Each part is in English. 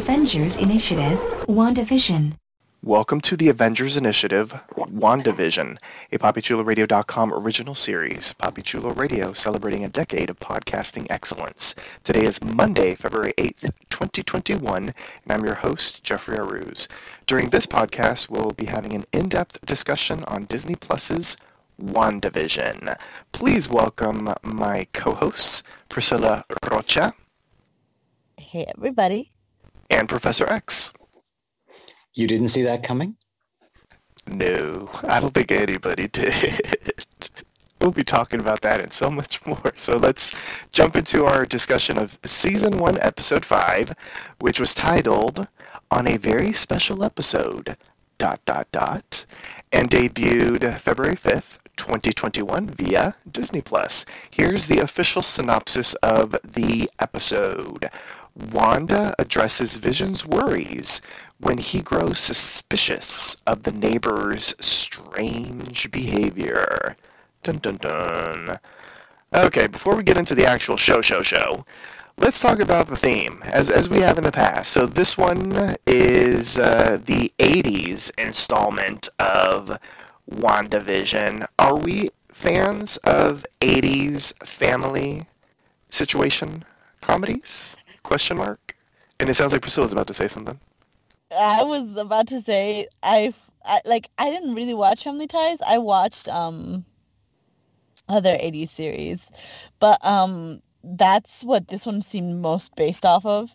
Avengers Initiative, WandaVision. Welcome to the Avengers Initiative, WandaVision, a PapiChuloRadio.com original series. Papi Chulo Radio celebrating a decade of podcasting excellence. Today is Monday, February 8th, 2021, and I'm your host, Jeffrey Arauz. During this podcast, we'll be having an in-depth discussion on Disney Plus's WandaVision. Please welcome my co-hosts, Priscilla Rocha Hey, everybody. And Professor Echs. You didn't see that coming? No, I don't think anybody did. We'll be talking about that and so much more. So let's jump into our discussion of Season 1, Episode 5, which was titled On a Very Special Episode, dot, dot, dot, and debuted February 5th, 2021 via Disney+. Plus. Here's the official synopsis of the episode. Wanda addresses Vision's worries when he grows suspicious of the neighbor's strange behavior. Dun dun dun. Okay, before we get into the actual show, show, show, let's talk about the theme, as, as we have in the past. So this one is uh, the 80s installment of WandaVision. Are we fans of 80s family situation comedies? Question mark. And it sounds like Priscilla's about to say something. I was about to say I I like I didn't really watch Family Ties. I watched um other 80s series. But um that's what this one seemed most based off of.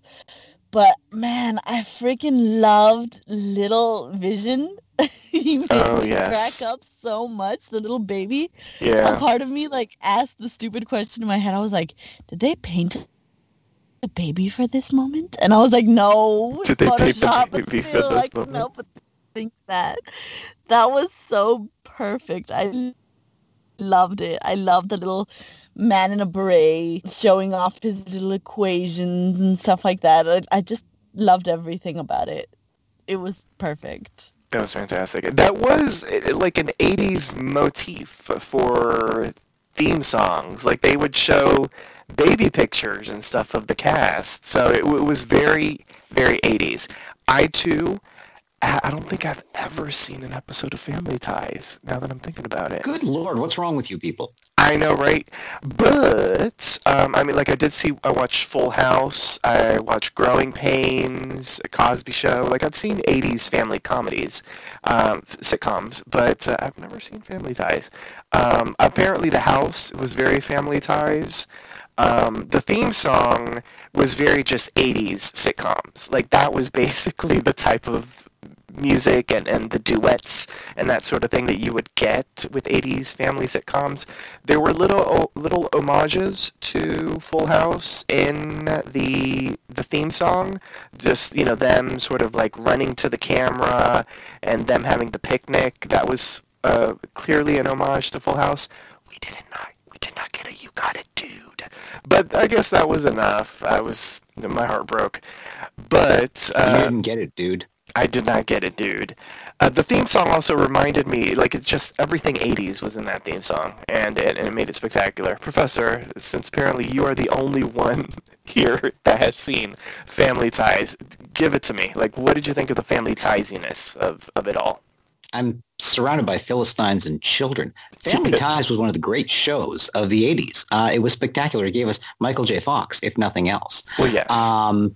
But man, I freaking loved Little Vision. he made Oh, me yes. crack up so much, the little baby. Yeah. A part of me like asked the stupid question in my head. I was like, did they paint a baby for this moment? And I was like, no, Did they paint the baby but for this couldn't moment? help but think that. That was so perfect. I loved it. I loved the little man in a beret showing off his little equations and stuff like that. I, I just loved everything about it. It was perfect. That was fantastic. That was eh, like an 80s motif for theme songs. Like they would show baby pictures and stuff of the cast. So it, w- was very, very 80s. I too, I I don't think I've ever seen an episode of Family Ties now that I'm thinking about it. Good lord, what's wrong with you people? I know, right? But um, I mean, like I did see. I watched Full House. I watched Growing Pains, A Cosby Show. Like I've seen '80s family comedies, um, sitcoms, but uh, I've never seen Family Ties. Um, apparently, The House was very Family Ties. Um, the theme song was very just '80s sitcoms. Like that was basically the type of music and, and the duets and that sort of thing that you would get with 80s family sitcoms. There were little little homages to Full House in the the theme song. Just you know them sort of like running to the camera and them having the picnic. That was uh, clearly an homage to Full House. We did not did not get a you got it dude, but I guess that was enough. I was my heart broke. But you uh, didn't get it, dude. I did not get it, dude. Uh, the theme song also reminded me, like, it's just everything 80s was in that theme song, and, and, and it made it spectacular. Professor, since apparently you are the only one here that has seen Family Ties, give it to me. Like, what did you think of the Family Tiesiness of, of it all? I'm surrounded by Philistines and children. Family Yes. Ties was one of the great shows of the 80s. Uh, it was spectacular. It gave us Michael J. Fox, if nothing else. Well, yes. Um,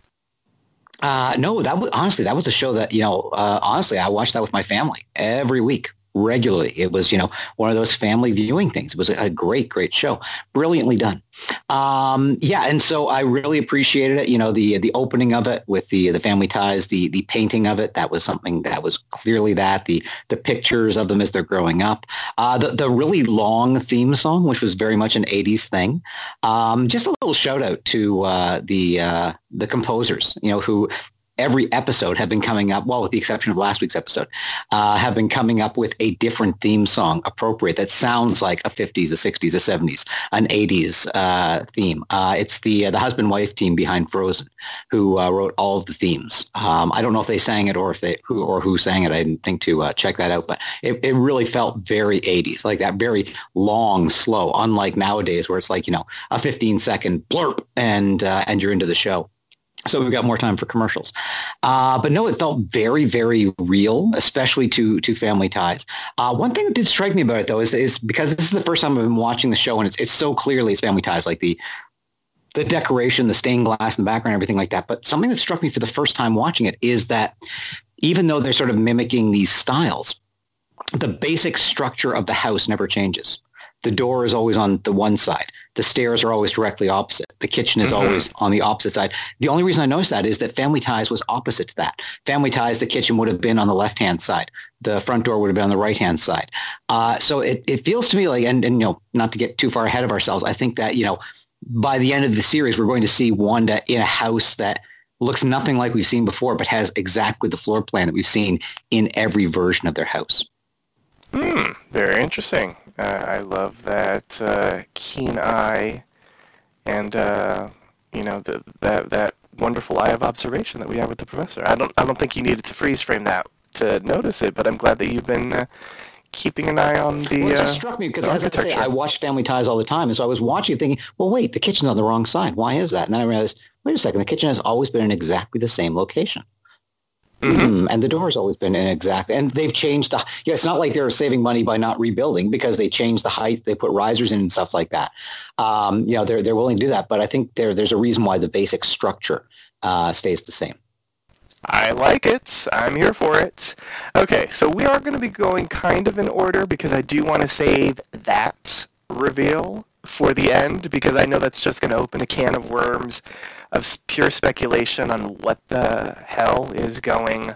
uh, no, that was honestly that was a show that you know. Uh, honestly, I watched that with my family every week. Regularly. It was, you know, one of those family viewing things. It was a, great, great show. Brilliantly done. Um, yeah, and so I really appreciated it. You know, the the opening of it with the the family ties, the the painting of it. That was something that was clearly that the the pictures of them as they're growing up. Uh, the the really long theme song, which was very much an '80s thing. Um, just a little shout out to uh, the uh, the composers. You know, who every episode have been coming up, well, with the exception of last week's episode, uh, have been coming up with a different theme song appropriate that sounds like a 50s, a 60s, a 70s, an 80s uh, theme. Uh, it's the uh, the husband-wife team behind Frozen who uh, wrote all of the themes. Um, I don't know if they sang it or if they who or who sang it. I didn't think to uh, check that out, but it, it really felt very 80s, like that very long, slow, unlike nowadays where it's like, you know, a 15 second blurb and and you're into the show. So we've got more time for commercials. Uh, but no, it felt very, very real, especially to to family ties. Uh, one thing that did strike me about it, though, is, is because this is the first time I've been watching the show, and it's, it's so clearly it's family ties, like the the decoration, the stained glass in the background, everything like that. But something that struck me for the first time watching it is that even though they're sort of mimicking these styles, the basic structure of the house never changes. The door is always on the one side. The stairs are always directly opposite. The kitchen is mm-hmm. always on the opposite side. The only reason I noticed that is that Family Ties was opposite to that. Family Ties, the kitchen would have been on the left-hand side. The front door would have been on the right-hand side. Uh, so it, it feels to me like, and, and, you know, not to get too far ahead of ourselves, I think that, you know, by the end of the series, we're going to see Wanda in a house that looks nothing like we've seen before, but has exactly the floor plan that we've seen in every version of their house. Hmm, very interesting. Uh, I love that uh, keen eye and uh, you know the, that that wonderful eye of observation that we have with the professor. I don't I don't think you needed to freeze frame that to notice it, but I'm glad that you've been uh, keeping an eye on the. Well, it just uh, struck me because as I say, I watch Family Ties all the time, and so I was watching, thinking, well, wait, the kitchen's on the wrong side. Why is that? And then I realized, wait a second, the kitchen has always been in exactly the same location. Mm-hmm. Mm, and the door's always been in exact, and they've changed the. Yeah, it's not like they're saving money by not rebuilding because they changed the height, they put risers in and stuff like that. Um, you know, they're they're willing to do that, but I think there there's a reason why the basic structure uh, stays the same. I like it. I'm here for it. Okay, so we are going to be going kind of in order because I do want to save that reveal for the end because I know that's just going to open a can of worms of pure speculation on what the hell is going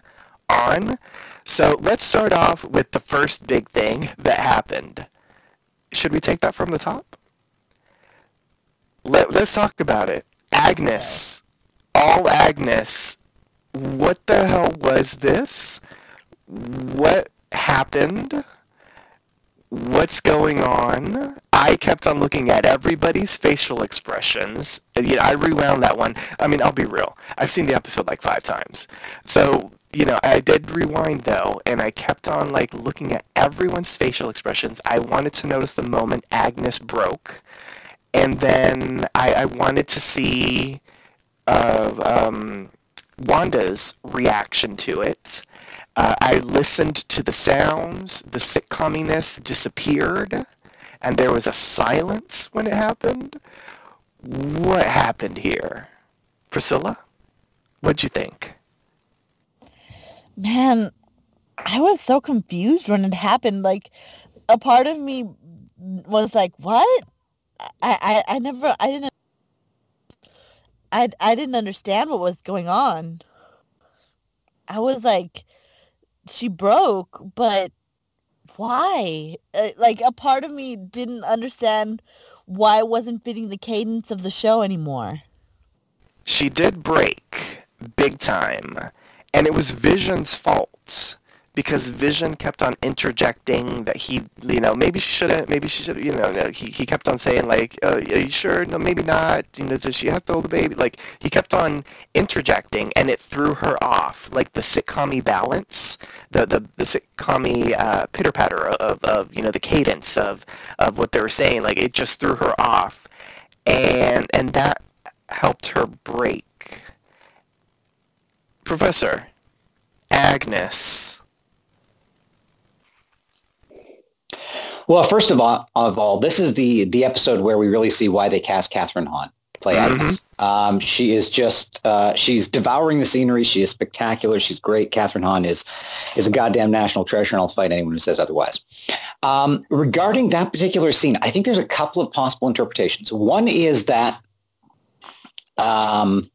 on. So let's start off with the first big thing that happened. Should we take that from the top? Let, let's talk about it. Agnes. All Agnes. What the hell was this? What happened? What's going on. I kept on looking at everybody's facial expressions. You know, I rewound that one. I mean, I'll be real. I've seen the episode like five times. So, you know, I did rewind though, and I kept on like looking at everyone's facial expressions. I wanted to notice the moment Agnes broke. And then I, I wanted to see uh, um, Wanda's reaction to it uh, I listened to the sounds, the sitcominess disappeared, and there was a silence when it happened. What happened here? Priscilla, what'd you think? Man, I was so confused when it happened. Like, a part of me was like, what? I, I, I never, I didn't, I, I didn't understand what was going on. I was like, she broke, but why? Uh, like a part of me didn't understand why it wasn't fitting the cadence of the show anymore. She did break big time, and it was Vision's fault because Vision kept on interjecting that he, you know, maybe she shouldn't, maybe she should, you know, he, he kept on saying like, uh, are you sure? No, maybe not. You know, does she have to hold the baby? Like he kept on interjecting, and it threw her off. Like the sitcom balance, the the the sitcom uh, pitter patter of, of you know the cadence of of what they were saying. Like it just threw her off, and and that helped her break. Professor Agnes Well, first of all, of all, this is the the episode where we really see why they cast Kathryn Hahn to play mm-hmm. Agnes. Um, she is just uh, she's devouring the scenery. She is spectacular. She's great. Kathryn Hahn is is a goddamn national treasure, and I'll fight anyone who says otherwise. Um, regarding that particular scene, I think there's a couple of possible interpretations. One is that um,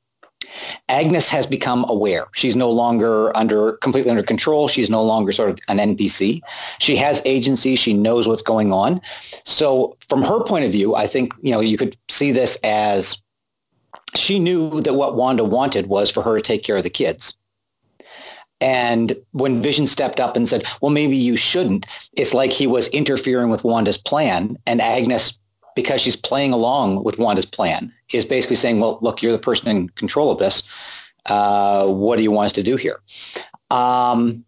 Agnes has become aware. She's no longer under completely under control. She's no longer sort of an NPC. She has agency. She knows what's going on. So from her point of view, I think you know you could see this as she knew that what Wanda wanted was for her to take care of the kids. And when Vision stepped up and said, well, maybe you shouldn't, it's like he was interfering with Wanda's plan. And Agnes, because she's playing along with Wanda's plan, is basically saying, well, look, you're the person in control of this. Uh, what do you want us to do here? Um,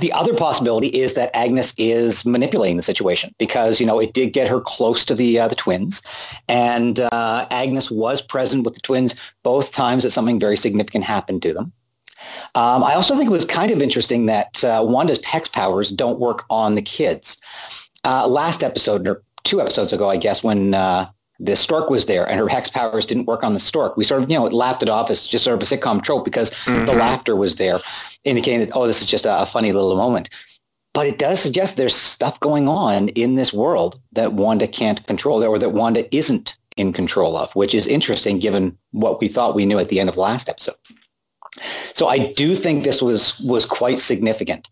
the other possibility is that Agnes is manipulating the situation because you know it did get her close to the uh, the twins, and uh, Agnes was present with the twins both times that something very significant happened to them. Um, I also think it was kind of interesting that uh, Wanda's hex powers don't work on the kids. Uh, last episode or two episodes ago, I guess, when uh, the stork was there and her hex powers didn't work on the stork. We sort of, you know, laughed it off as just sort of a sitcom trope because mm-hmm. the laughter was there, indicating that, oh, this is just a, a funny little moment. But it does suggest there's stuff going on in this world that Wanda can't control or that Wanda isn't in control of, which is interesting given what we thought we knew at the end of last episode. So I do think this was was quite significant.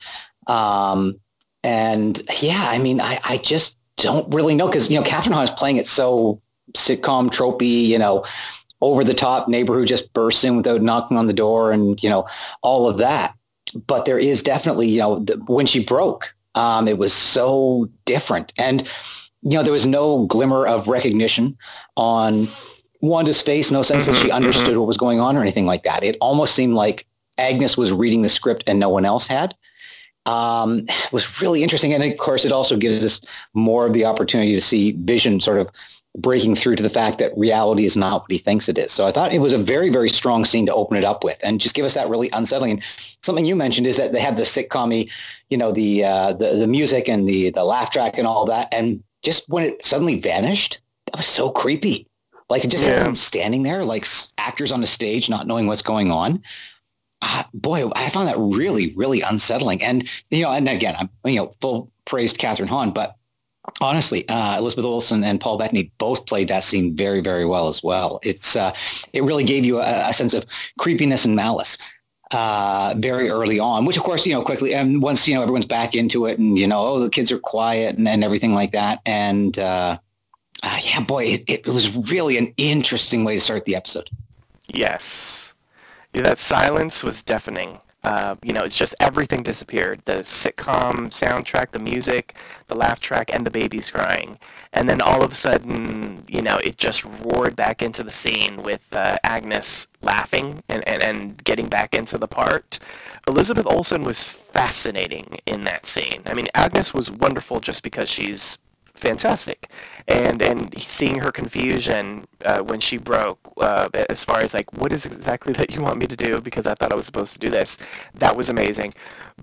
Um, and yeah, I mean, I, I just don't really know because, you know, Kathryn Hahn is playing it so sitcom tropey, you know, over the top neighbor who just bursts in without knocking on the door and, you know, all of that. But there is definitely, you know, when she broke, um, it was so different. And, you know, there was no glimmer of recognition on Wanda's face, no sense that she mm-hmm, understood mm-hmm. what was going on or anything like that. It almost seemed like Agnes was reading the script and no one else had. Um, it was really interesting. And of course, it also gives us more of the opportunity to see Vision sort of breaking through to the fact that reality is not what he thinks it is. So I thought it was a very, very strong scene to open it up with and just give us that really unsettling. And something you mentioned is that they had the sitcom you know, the, uh, the, the music and the, the laugh track and all that. And just when it suddenly vanished, that was so creepy. Like just yeah. standing there, like actors on the stage, not knowing what's going on. Uh, boy, I found that really, really unsettling. And, you know, and again, I'm, you know, full praised Kathryn Hahn, but honestly, uh, Elizabeth Olsen and Paul Bettany both played that scene very, very well as well. It's uh, it really gave you a, a, sense of creepiness and malice uh, very early on, which of course you know quickly. And once you know everyone's back into it, and you know oh the kids are quiet and, and everything like that, and uh, uh, yeah, boy, it, it was really an interesting way to start the episode. Yes, yeah, that silence was deafening. Uh, you know, it's just everything disappeared. The sitcom soundtrack, the music, the laugh track, and the babies crying. And then all of a sudden, you know, it just roared back into the scene with uh, Agnes laughing and, and, and getting back into the part. Elizabeth Olsen was fascinating in that scene. I mean, Agnes was wonderful just because she's fantastic. And and seeing her confusion uh, when she broke, uh, as far as like what is exactly that you want me to do because I thought I was supposed to do this, that was amazing.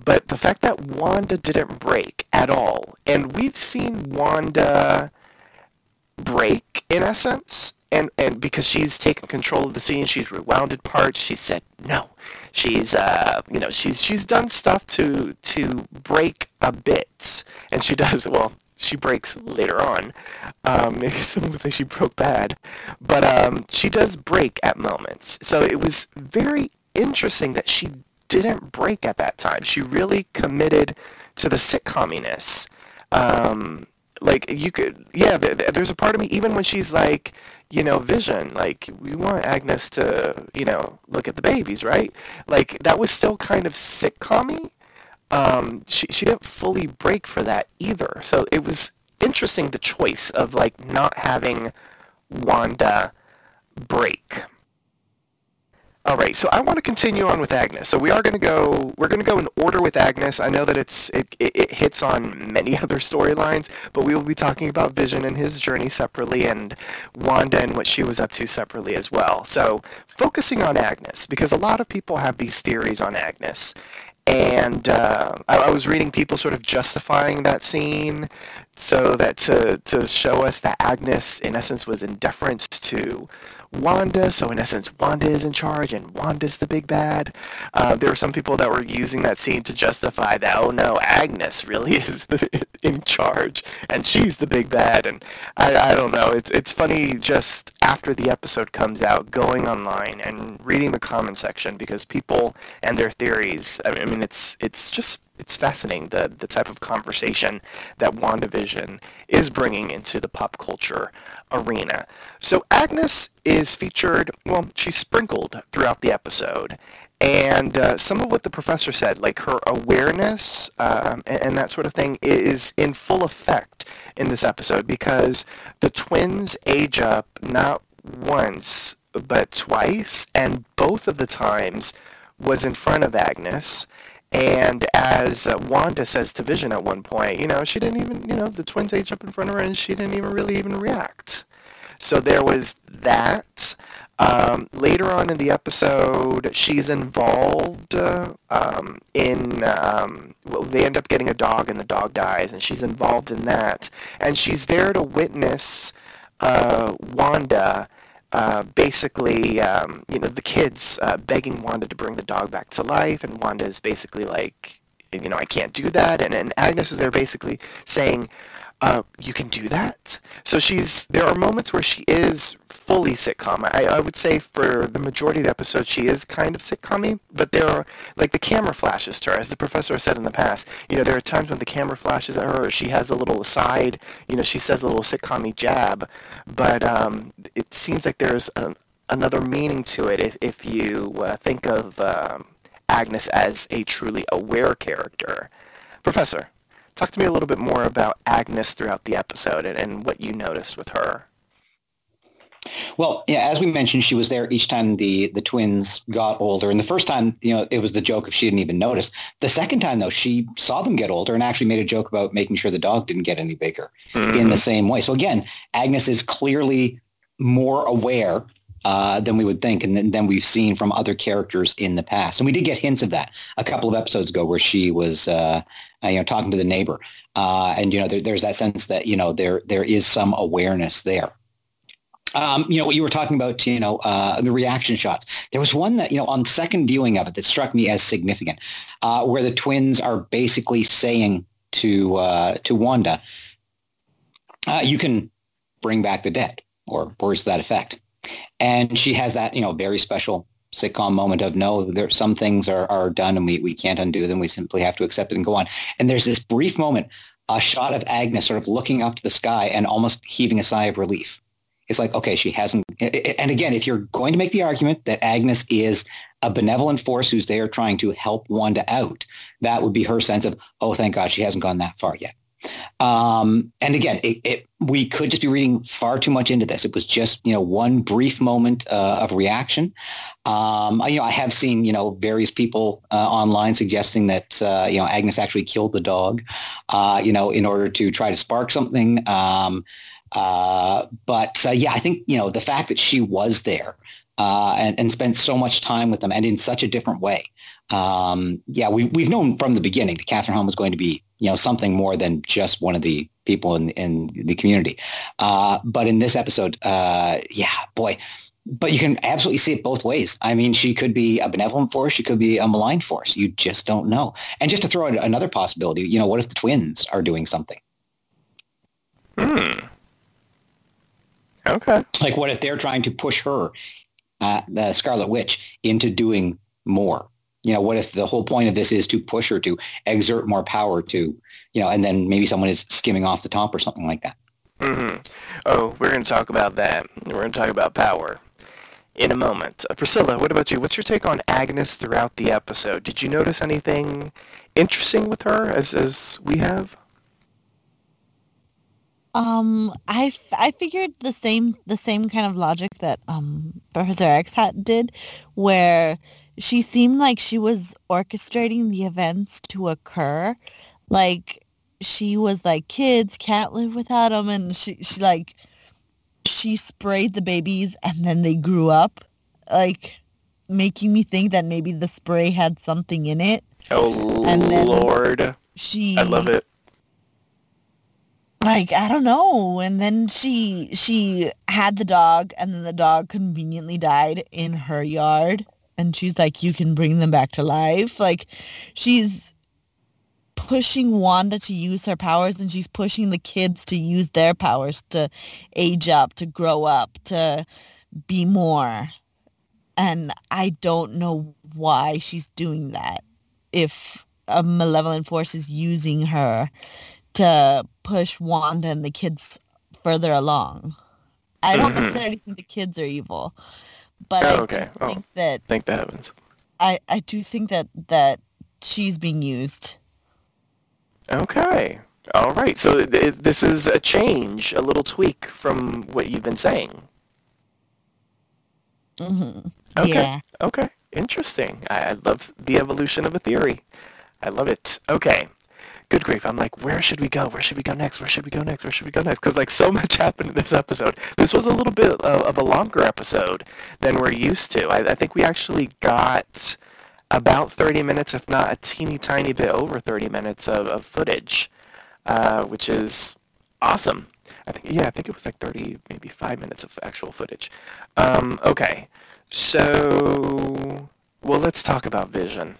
But the fact that Wanda didn't break at all, and we've seen Wanda break in essence, and and because she's taken control of the scene, she's rewounded parts. She said no. She's uh you know she's she's done stuff to to break a bit, and she does well she breaks later on. Um, maybe say she broke bad, but um, she does break at moments. So it was very interesting that she didn't break at that time. She really committed to the sitcominess. Um, like you could, yeah. There's a part of me, even when she's like, you know, Vision, like we want Agnes to, you know, look at the babies, right? Like that was still kind of sitcom um, she, she didn't fully break for that either. So it was interesting the choice of like not having Wanda break. All right, so I want to continue on with Agnes. So we are going to go. We're going to go in order with Agnes. I know that it's it, it, it hits on many other storylines, but we will be talking about Vision and his journey separately, and Wanda and what she was up to separately as well. So focusing on Agnes, because a lot of people have these theories on Agnes, and uh, I, I, was reading people sort of justifying that scene so that to, to show us that Agnes, in essence, was in deference to Wanda. So in essence, Wanda is in charge and Wanda's the big bad. Uh, there were some people that were using that scene to justify that, oh no, Agnes really is the, in charge and she's the big bad. And I, I don't know. It's, it's funny just after the episode comes out, going online and reading the comment section because people and their theories, I mean, it's, it's just it's fascinating the the type of conversation that WandaVision is bringing into the pop culture arena. So Agnes is featured, well, she's sprinkled throughout the episode. And uh, some of what the professor said, like her awareness um, and, and, that sort of thing, is in full effect in this episode because the twins age up not once, but twice, and both of the times was in front of Agnes. And as Wanda says to Vision at one point, you know, she didn't even, you know, the twins age up in front of her and she didn't even really even react. So there was that. Um, later on in the episode, she's involved uh, um, in, um, well, they end up getting a dog and the dog dies, and she's involved in that. And she's there to witness uh, Wanda uh, basically, um, you know, the kids uh, begging Wanda to bring the dog back to life, and Wanda is basically like, you know, I can't do that, and, and Agnes is there basically saying, uh, you can do that. So she's there are moments where she is fully sitcom. I, I would say for the majority of the episode she is kind of sitcommy, but there are like the camera flashes to her, as the professor said in the past. You know, there are times when the camera flashes at her, she has a little aside. You know, she says a little sitcommy jab, but um, it seems like there's a, another meaning to it if if you uh, think of um, Agnes as a truly aware character. Professor. Talk to me a little bit more about Agnes throughout the episode and, and what you noticed with her. Well, yeah, as we mentioned, she was there each time the the twins got older. And the first time, you know, it was the joke if she didn't even notice. The second time, though, she saw them get older and actually made a joke about making sure the dog didn't get any bigger mm-hmm. in the same way. So again, Agnes is clearly more aware uh, than we would think, and than we've seen from other characters in the past. And we did get hints of that a couple of episodes ago, where she was uh, uh, you know, talking to the neighbor. Uh, and, you know, there, there's that sense that, you know, there there is some awareness there. Um, you know, what you were talking about, you know, uh, the reaction shots. There was one that, you know, on second viewing of it that struck me as significant, uh, where the twins are basically saying to uh, to Wanda, uh, you can bring back the dead, or words to that effect. And she has that, you know, very special sitcom moment of no, there some things are, are done and we, we can't undo them. We simply have to accept it and go on. And there's this brief moment, a shot of Agnes sort of looking up to the sky and almost heaving a sigh of relief. It's like, okay, she hasn't. And again, if you're going to make the argument that Agnes is a benevolent force who's there trying to help Wanda out, that would be her sense of, oh, thank God she hasn't gone that far yet. Um, and again, it, it, we could just be reading far too much into this. It was just, you know, one brief moment uh, of reaction. Um, you know, I have seen, you know, various people uh, online suggesting that, uh, you know, Agnes actually killed the dog, uh, you know, in order to try to spark something. Um, uh, but uh, yeah, I think, you know, the fact that she was there and, and spent so much time with them and in such a different way. Um, yeah, we, we've known from the beginning that Kathryn Hahn was going to be you know, something more than just one of the people in, in the community. Uh, but in this episode, uh, yeah, boy, but you can absolutely see it both ways. I mean, she could be a benevolent force. She could be a malign force. You just don't know. And just to throw out another possibility, you know, what if the twins are doing something? Hmm. Okay. Like, what if they're trying to push her, uh, the Scarlet Witch, into doing more? you know, what if the whole point of this is to push her to exert more power to, you know, and then maybe someone is skimming off the top or something like that. Mm-hmm. Oh, we're going to talk about that. We're going to talk about power in a moment. Uh, Priscilla, what about you? What's your take on Agnes throughout the episode? Did you notice anything interesting with her as as we have? Um, I, I figured the same the same kind of logic that um Professor Echs had did, where she seemed like she was orchestrating the events to occur. Like she was like, kids can't live without them, and she she like she sprayed the babies, and then they grew up, like making me think that maybe the spray had something in it. Oh and Lord! She, I love it. Like I don't know. And then she she had the dog, and then the dog conveniently died in her yard. And she's like, "You can bring them back to life." Like, she's pushing Wanda to use her powers, and she's pushing the kids to use their powers to age up, to grow up, to be more. And I don't know why she's doing that. If a malevolent force is using her to push Wanda and the kids further along. I don't Mhm. necessarily think the kids are evil, but Oh, I do okay. Oh. think that Thank the heavens. I, I do think that that she's being used. Okay. All right. So th- this is a change, a little tweak from what you've been saying. hmm Okay. Yeah. Okay. Interesting. I, I love the evolution of a theory. I love it. Okay. Good grief. I'm like, where should we go? Where should we go next? Where should we go next? Where should we go next? Because like so much happened in this episode. This was a little bit of, of a longer episode than we're used to. I, I think we actually got about 30 minutes, if not a teeny tiny bit over 30 minutes of, of footage, uh, which is awesome. I think yeah, I think it was like 30, maybe five minutes of actual footage. Um, okay, so well, let's talk about Vision.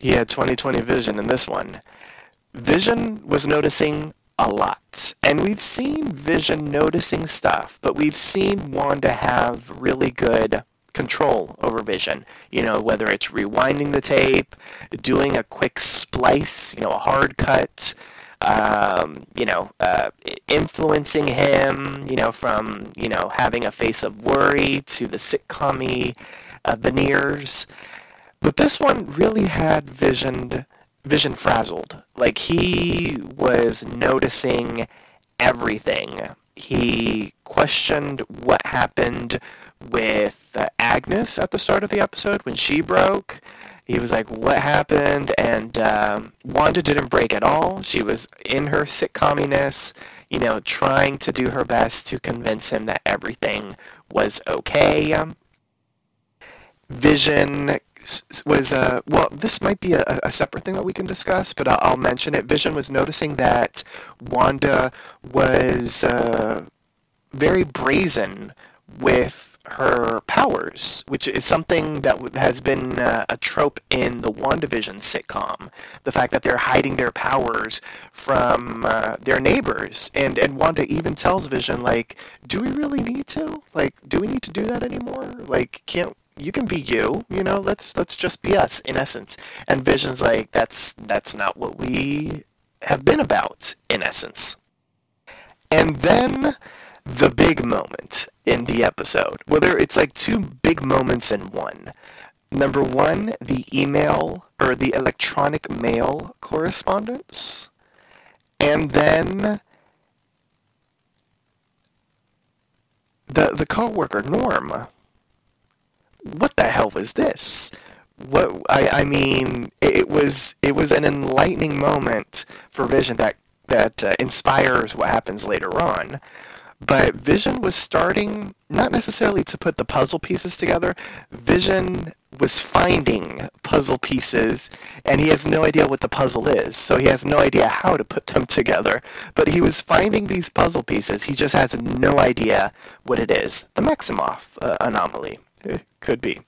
He had 2020 vision in this one. Vision was noticing a lot. And we've seen Vision noticing stuff, but we've seen Wanda have really good control over Vision. You know, whether it's rewinding the tape, doing a quick splice, you know, a hard cut, um, you know, uh, influencing him, you know, from, you know, having a face of worry to the sitcom uh, veneers. But this one really had Vision Vision frazzled. Like he was noticing everything. He questioned what happened with uh, Agnes at the start of the episode when she broke. He was like, "What happened?" And um, Wanda didn't break at all. She was in her sitcominess, you know, trying to do her best to convince him that everything was okay. Vision was uh, well. This might be a, a separate thing that we can discuss, but I'll, mention it. Vision was noticing that Wanda was uh, very brazen with her powers, which is something that has been uh, a trope in the WandaVision sitcom. The fact that they're hiding their powers from uh, their neighbors, and and Wanda even tells Vision like, "Do we really need to? Like, do we need to do that anymore? Like, can't you can be you, you know, let's let's just be us in essence. And Vision's like, that's that's not what we have been about in essence. And then the big moment in the episode. Whether it's like two big moments in one. Number one, the email or the electronic mail correspondence. And then the the coworker Norm what the hell was this? What I, I mean, it, was it was an enlightening moment for Vision that that uh, inspires what happens later on. But Vision was starting not necessarily to put the puzzle pieces together. Vision was finding puzzle pieces, and he has no idea what the puzzle is. So he has no idea how to put them together. But he was finding these puzzle pieces. He just has no idea what it is. The Maximoff uh, anomaly. Could be.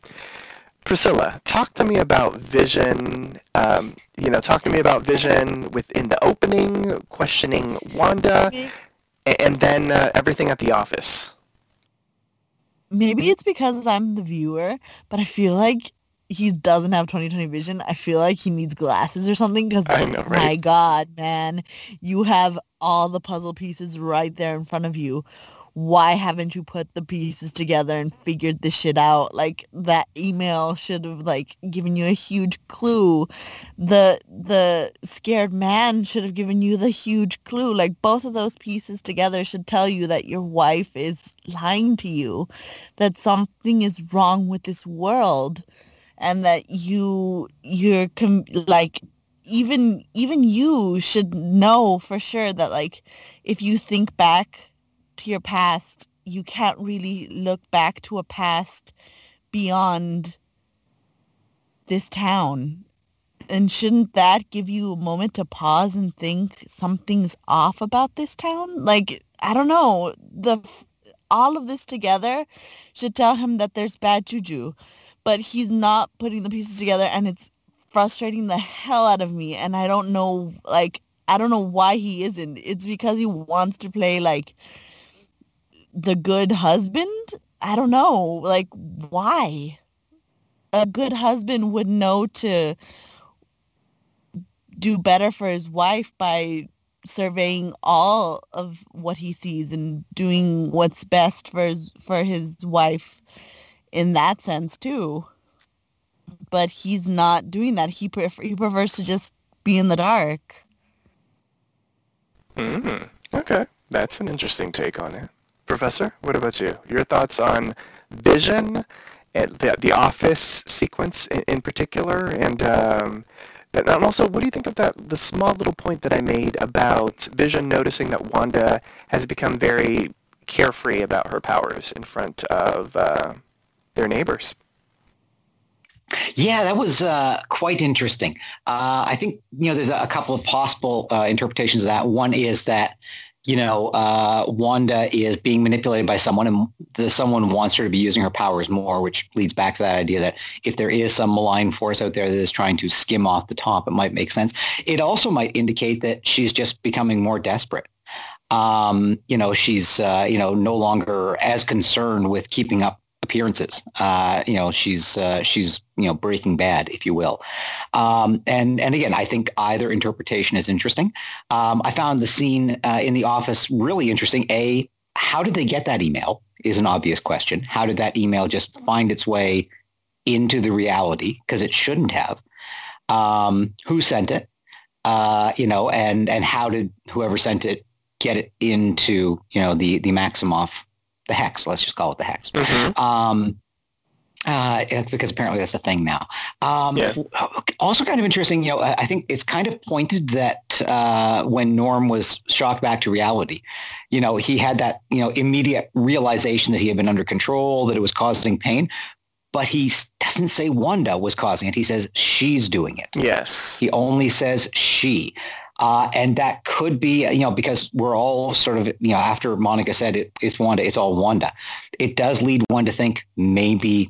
Priscilla, talk to me about Vision. Um, you know, talk to me about Vision within the opening, questioning Wanda, and then uh, everything at the office. Maybe it's because I'm the viewer, but I feel like he doesn't have 2020 vision. I feel like he needs glasses or something because know, my god, man, you have all the puzzle pieces right there in front of you. Why haven't you put the pieces together and figured this shit out? Like that email should have like given you a huge clue. The the scared man should have given you the huge clue. Like both of those pieces together should tell you that your wife is lying to you, that something is wrong with this world, and that you you're com- like even even you should know for sure that like if you think back to your past you can't really look back to a past beyond this town and shouldn't that give you a moment to pause and think something's off about this town? Like, I don't know. The all of this together should tell him that there's bad juju, but he's not putting the pieces together and it's frustrating the hell out of me and I don't know like I don't know why he isn't. It's because he wants to play like the good husband. I don't know. Like why? A good husband would know to do better for his wife by surveying all of what he sees and doing what's best for his for his wife in that sense too. But he's not doing that. He prefer, he prefers to just be in the dark. Mm, okay, that's an interesting take on it. Professor, what about you? Your thoughts on Vision, and the, the Office sequence in, in particular, and um, and also, what do you think of that the small little point that I made about Vision noticing that Wanda has become very carefree about her powers in front of uh, their neighbors? Yeah, that was uh, quite interesting. Uh, I think you know there's a, a couple of possible uh, interpretations of that. One is that you know uh, Wanda is being manipulated by someone, and the someone wants her to be using her powers more, which leads back to that idea that if there is some malign force out there that is trying to skim off the top, it might make sense. It also might indicate that she's just becoming more desperate. Um, you know, she's uh, you know no longer as concerned with keeping up appearances. Uh, you know, she's uh, she's you know Breaking Bad, if you will. Um, and and again, I think either interpretation is interesting. Um, I found the scene uh, in the office really interesting. A, how did they get that email? Is an obvious question. How did that email just find its way into the reality? Because it shouldn't have. Um, who sent it? Uh, you know, and and how did whoever sent it get it into you know the the Maximoff the hex. Let's just call it the hex. Mm-hmm. Um, uh, because apparently that's a thing now. Um, yeah. Also, kind of interesting. You know, I think it's kind of pointed that uh, when Norm was shocked back to reality, you know, he had that you know immediate realization that he had been under control, that it was causing pain. But he doesn't say Wanda was causing it. He says she's doing it. Yes. He only says she. Uh, and that could be, you know, because we're all sort of, you know, after Monica said it, it's Wanda, it's all Wanda. It does lead one to think maybe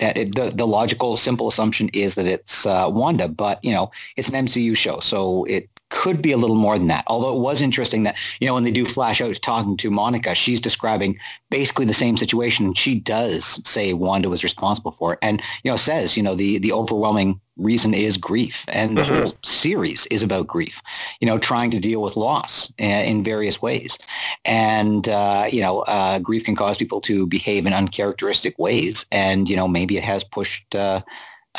it, the, the logical, simple assumption is that it's uh, Wanda, but, you know, it's an MCU show. So it could be a little more than that. Although it was interesting that, you know, when they do flash out talking to Monica, she's describing basically the same situation. She does say Wanda was responsible for it and, you know, says, you know, the, the overwhelming reason is grief. And the mm-hmm. whole series is about grief, you know, trying to deal with loss uh, in various ways. And, uh, you know, uh, grief can cause people to behave in uncharacteristic ways. And, you know, maybe it has pushed, uh,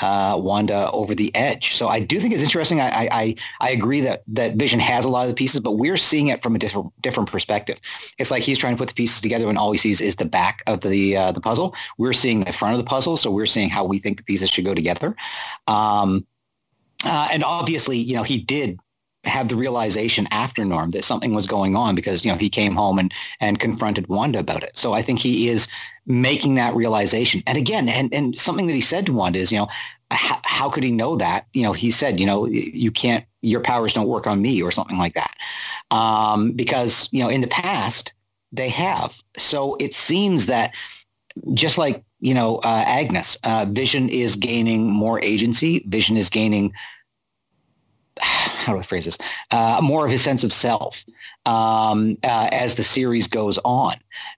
uh, Wanda over the edge. So I do think it's interesting. I, I I agree that that Vision has a lot of the pieces, but we're seeing it from a different different perspective. It's like he's trying to put the pieces together, and all he sees is the back of the uh, the puzzle. We're seeing the front of the puzzle, so we're seeing how we think the pieces should go together. Um, uh, and obviously, you know, he did have the realization after Norm that something was going on because you know he came home and and confronted Wanda about it. So I think he is making that realization. And again, and and something that he said to Wanda is, you know, how, how could he know that? You know, he said, you know, you can't, your powers don't work on me or something like that, um, because you know in the past they have. So it seems that just like you know uh, Agnes, uh, Vision is gaining more agency. Vision is gaining how do I phrase this? Uh, more of his sense of self um, uh, as the series goes on,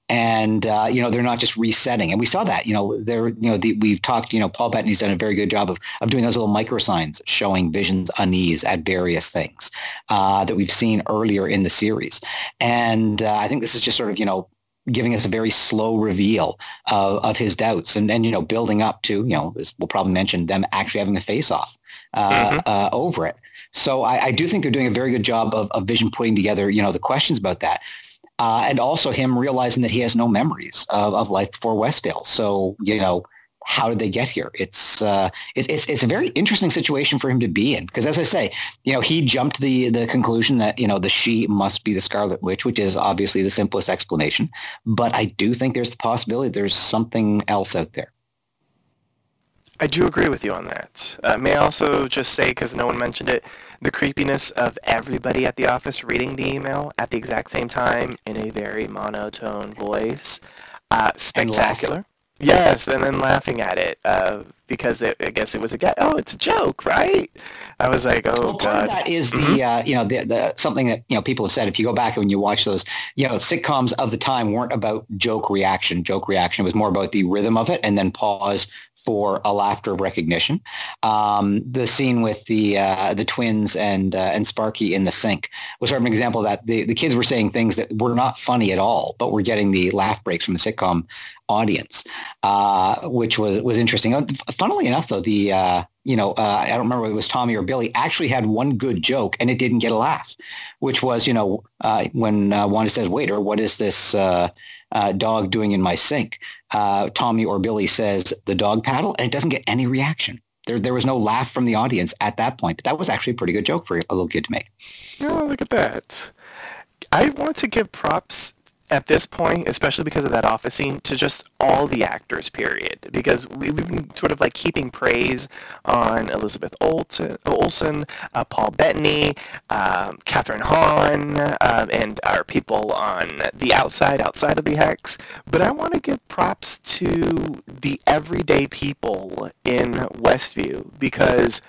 and uh, you know they're not just resetting. And we saw that. You know, they're you know the, we've talked. You know, Paul Bettany's done a very good job of of doing those little micro signs showing Vision's unease at various things uh, that we've seen earlier in the series. And uh, I think this is just sort of you know giving us a very slow reveal of, of his doubts and, and, you know, building up to, you know, we'll probably mention them actually having a face off uh, mm-hmm. uh, over it. So I, I, do think they're doing a very good job of, of Vision putting together, you know, the questions about that. Uh, and also him realizing that he has no memories of, of life before Westdale. So, you know, how did they get here? It's, uh, it, it's, it's a very interesting situation for him to be in. Because as I say, you know, he jumped the, the conclusion that, you know, the she must be the Scarlet Witch, which is obviously the simplest explanation. But I do think there's the possibility there's something else out there. I do agree with you on that. Uh, may I also just say, because no one mentioned it, the creepiness of everybody at the office reading the email at the exact same time in a very monotone voice. Uh, spectacular. Yes, and then laughing at it uh, because it, I guess it was a guy. Oh, it's a joke, right? I was like, oh well, god. that is the uh, you know the, the something that you know people have said. If you go back and you watch those, you know, sitcoms of the time weren't about joke reaction. Joke reaction was more about the rhythm of it, and then pause for a laughter of recognition. Um, the scene with the uh, the twins and uh, and Sparky in the sink was sort of an example that the, the kids were saying things that were not funny at all, but were getting the laugh breaks from the sitcom audience, uh, which was was interesting. Uh, funnily enough, though, the uh, you know uh, I don't remember whether it was Tommy or Billy actually had one good joke, and it didn't get a laugh, which was you know when Wanda says, "Waiter, what is this?" Uh, dog doing in my sink? Uh, Tommy or Billy says the dog paddle, and it doesn't get any reaction. There, there was no laugh from the audience at that point. But that was actually a pretty good joke for a little kid to make. Oh, look at that. I want to give props at this point, especially because of that office scene, to just all the actors, period. Because we've been sort of like keeping praise on Elizabeth Olsen, uh, Paul Bettany, um, Kathryn Hahn, um, and our people on the outside, outside of the Hex. But I want to give props to the everyday people in Westview because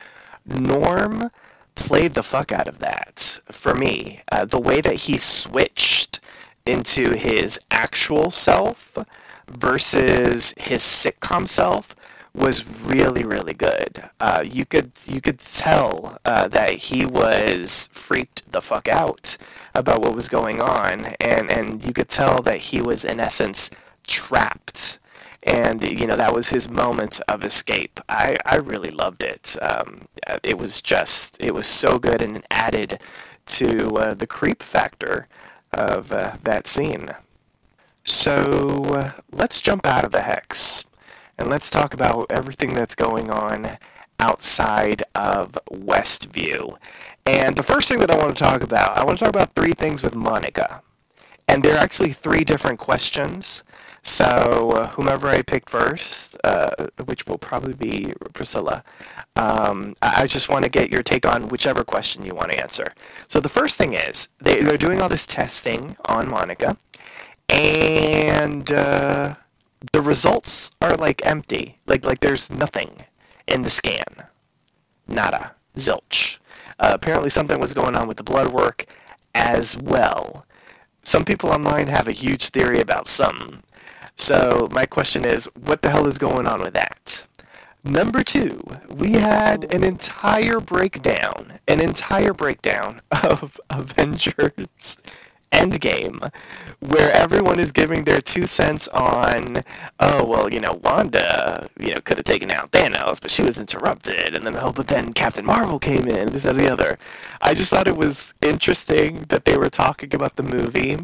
Norm played the fuck out of that for me. Uh, the way that he switched into his actual self versus his sitcom self was really really good. Uh, you could you could tell uh, that he was freaked the fuck out about what was going on, and and you could tell that he was in essence trapped. And you know that was his moment of escape. I, I really loved it. Um, it was just it was so good and added to uh, the creep factor of uh, that scene. So uh, let's jump out of the hex and let's talk about everything that's going on outside of Westview. And the first thing that I want to talk about, I want to talk about three things with Monica. And they're actually three different questions. So uh, whomever I pick first, uh, which will probably be Priscilla, um, I just want to get your take on whichever question you want to answer. So the first thing is they, they're doing all this testing on Monica, and uh, the results are like empty. Like like there's nothing in the scan, nada, zilch. Uh, apparently something was going on with the blood work as well. Some people online have a huge theory about something. So my question is, what the hell is going on with that? Number two, we had an entire breakdown, an entire breakdown of Avengers Endgame, where everyone is giving their two cents on, oh well, you know, Wanda, you know, could have taken out Thanos, but she was interrupted, and then oh, but then Captain Marvel came in, this and the other. I just thought it was interesting that they were talking about the movie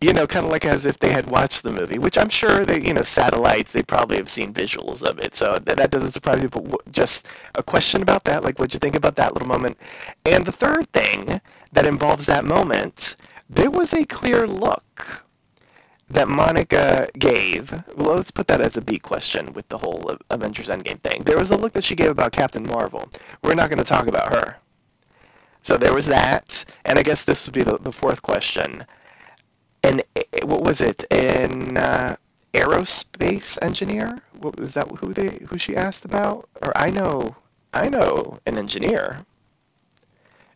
you know, kind of like as if they had watched the movie, which I'm sure they, you know, satellites, they probably have seen visuals of it. So that, that doesn't surprise me, but just a question about that, like what'd you think about that little moment? And the third thing that involves that moment, there was a clear look that Monica gave. Well, let's put that as a B question with the whole Avengers Endgame thing. There was a look that she gave about Captain Marvel. We're not going to talk about her. So there was that, and I guess this would be the, the fourth question an what was it? An uh, aerospace engineer? What was that? Who they? Who she asked about? Or I know, I know an engineer.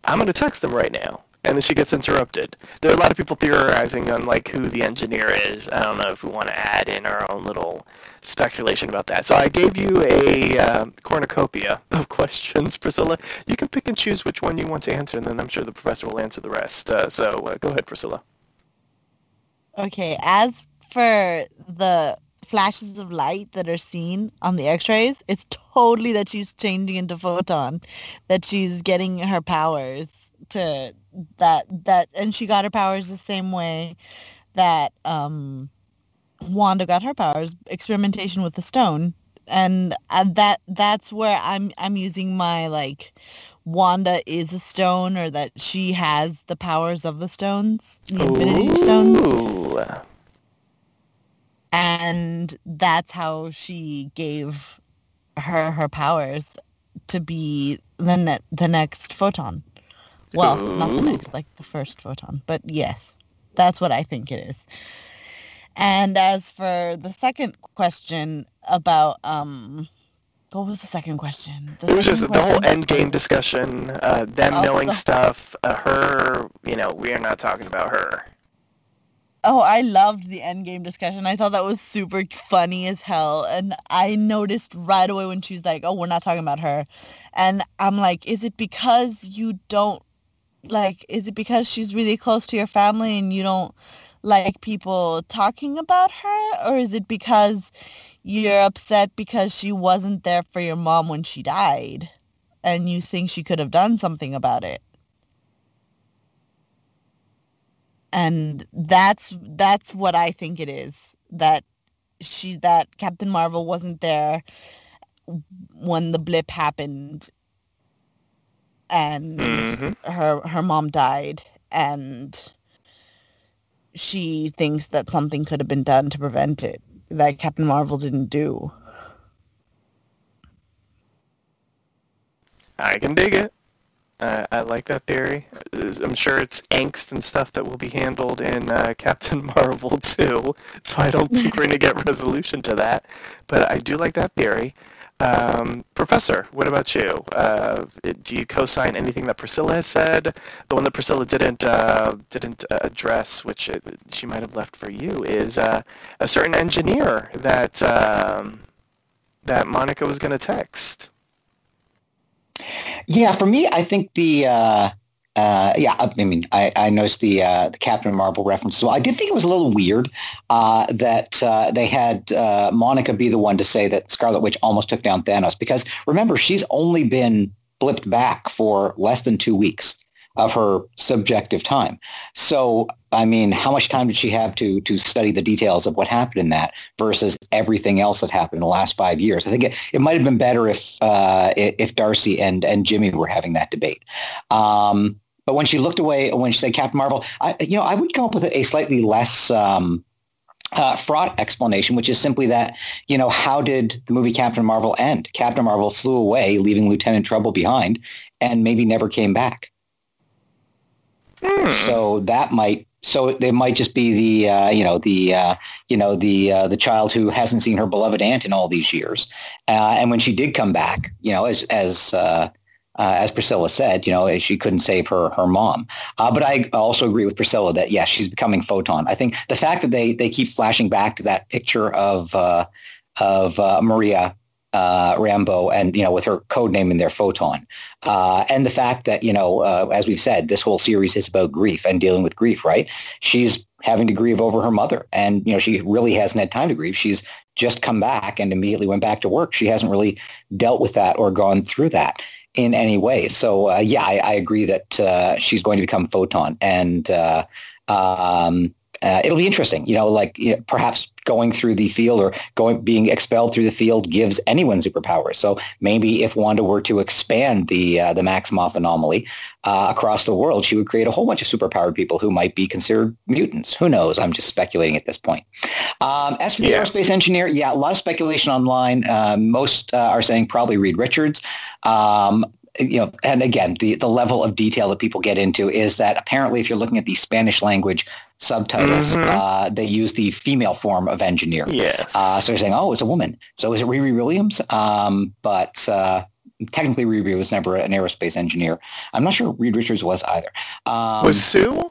I'm gonna text them right now, and then she gets interrupted. There are a lot of people theorizing on like who the engineer is. I don't know if we want to add in our own little speculation about that. So I gave you a uh, cornucopia of questions, Priscilla. You can pick and choose which one you want to answer, and then I'm sure the professor will answer the rest. Uh, so uh, go ahead, Priscilla. Okay, as for the flashes of light that are seen on the x-rays, it's totally that she's changing into photon, that she's getting her powers to that that and she got her powers the same way that um Wanda got her powers, experimentation with the stone. And, and that that's where I'm I'm using my like Wanda is a stone or that she has the powers of the stones, the Infinity Stones. And that's how she gave her her powers to be the ne- the next photon. Well, not the next, like the first photon, but yes, that's what I think it is. And as for the second question about um, what was the second question? The It was just second the whole end game discussion, uh, them Oh, knowing the- stuff, uh, her, you know, we are not talking about her. Oh, I loved the end game discussion. I thought that was super funny as hell. And I noticed right away when she's like, oh, we're not talking about her. And I'm like, is it because you don't, like, is it because she's really close to your family and you don't like people talking about her? Or is it because you're upset because she wasn't there for your mom when she died and you think she could have done something about it? and that's that's what I think it is that she that Captain Marvel wasn't there when the blip happened and Mhm. her her mom died and she thinks that something could have been done to prevent it that Captain Marvel didn't do. I can dig it. Uh, I like that theory. Uh, I'm sure it's angst and stuff that will be handled in uh, Captain Marvel too, so I don't think we're going to get resolution to that. But I do like that theory. Um, Professor, what about you? Uh, do you co-sign anything that Priscilla has said? The one that Priscilla didn't uh, didn't uh, address, which uh she might have left for you, is uh, a certain engineer that um, that Monica was going to text. Yeah, for me, I think the uh, yeah, I I mean, I, I noticed the uh, the Captain Marvel reference well. I did think it was a little weird uh, that uh, they had uh, Monica be the one to say that Scarlet Witch almost took down Thanos because remember she's only been blipped back for less than two weeks of her subjective time. So, I mean, how much time did she have to to study the details of what happened in that versus everything else that happened in the last five years? I think it, it might have been better if uh, if Darcy and and Jimmy were having that debate. Um, but when she looked away, when she said Captain Marvel, I, you know, I would come up with a slightly less um, uh, fraught explanation, which is simply that, you know, how did the movie Captain Marvel end? Captain Marvel flew away, leaving Lieutenant Trouble behind, and maybe never came back. Hmm. So that might so it might just be the uh, you know the uh, you know the uh, the child who hasn't seen her beloved aunt in all these years, uh, and when she did come back, you know, as as uh, as Priscilla said, you know, she couldn't save her her mom. Uh, but I also agree with Priscilla that yes, she's becoming photon. I think the fact that they they keep flashing back to that picture of uh, of uh, Maria uh, Rambeau and, you know, with her code name in there, Photon. Uh, and the fact that, you know, as we've said, this whole series is about grief and dealing with grief, right? She's having to grieve over her mother. And, you know, she really hasn't had time to grieve. She's just come back and immediately went back to work. She hasn't really dealt with that or gone through that in any way. So, uh, yeah, I, I agree that uh, she's going to become Photon. And, uh, um, uh, it'll be interesting, you know, like you know, perhaps going through the field or going being expelled through the field gives anyone superpowers. So maybe if Wanda were to expand the uh, the Maximoff anomaly uh, across the world, she would create a whole bunch of superpowered people who might be considered mutants. Who knows? I'm just speculating at this point. Um, as for the Yeah. aerospace engineer, yeah, a lot of speculation online. Uh, most uh, are saying probably Reed Richards. Um, you know, and again, the, the level of detail that people get into is that apparently if you're looking at the Spanish language subtitles, Mhm. uh, they use the female form of engineer. Yes. Uh, so they're saying, oh, it's a woman. So is it Riri Williams? Um, but uh, technically Riri was never an aerospace engineer. I'm not sure Reed Richards was either. Um, was Sue?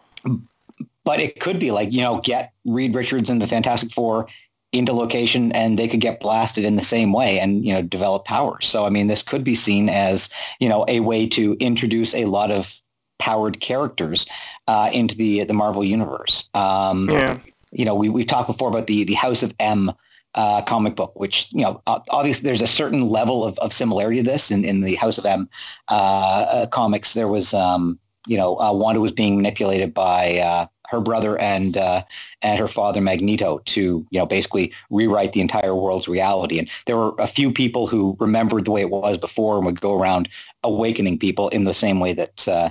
but it could be like, you know, get Reed Richards and the Fantastic Four into location and they could get blasted in the same way and, you know, develop powers. So, I mean, this could be seen as, you know, a way to introduce a lot of powered characters uh, into the the Marvel universe. Um, Yeah. you know, we, we've talked before about the, the House of M uh, comic book, which, you know, obviously there's a certain level of, of similarity to this in, in the House of M uh, uh, comics. There was, um, you know, uh, Wanda was being manipulated by uh, her brother and uh, and her father Magneto to, you know, basically rewrite the entire world's reality. And there were a few people who remembered the way it was before and would go around awakening people in the same way that uh,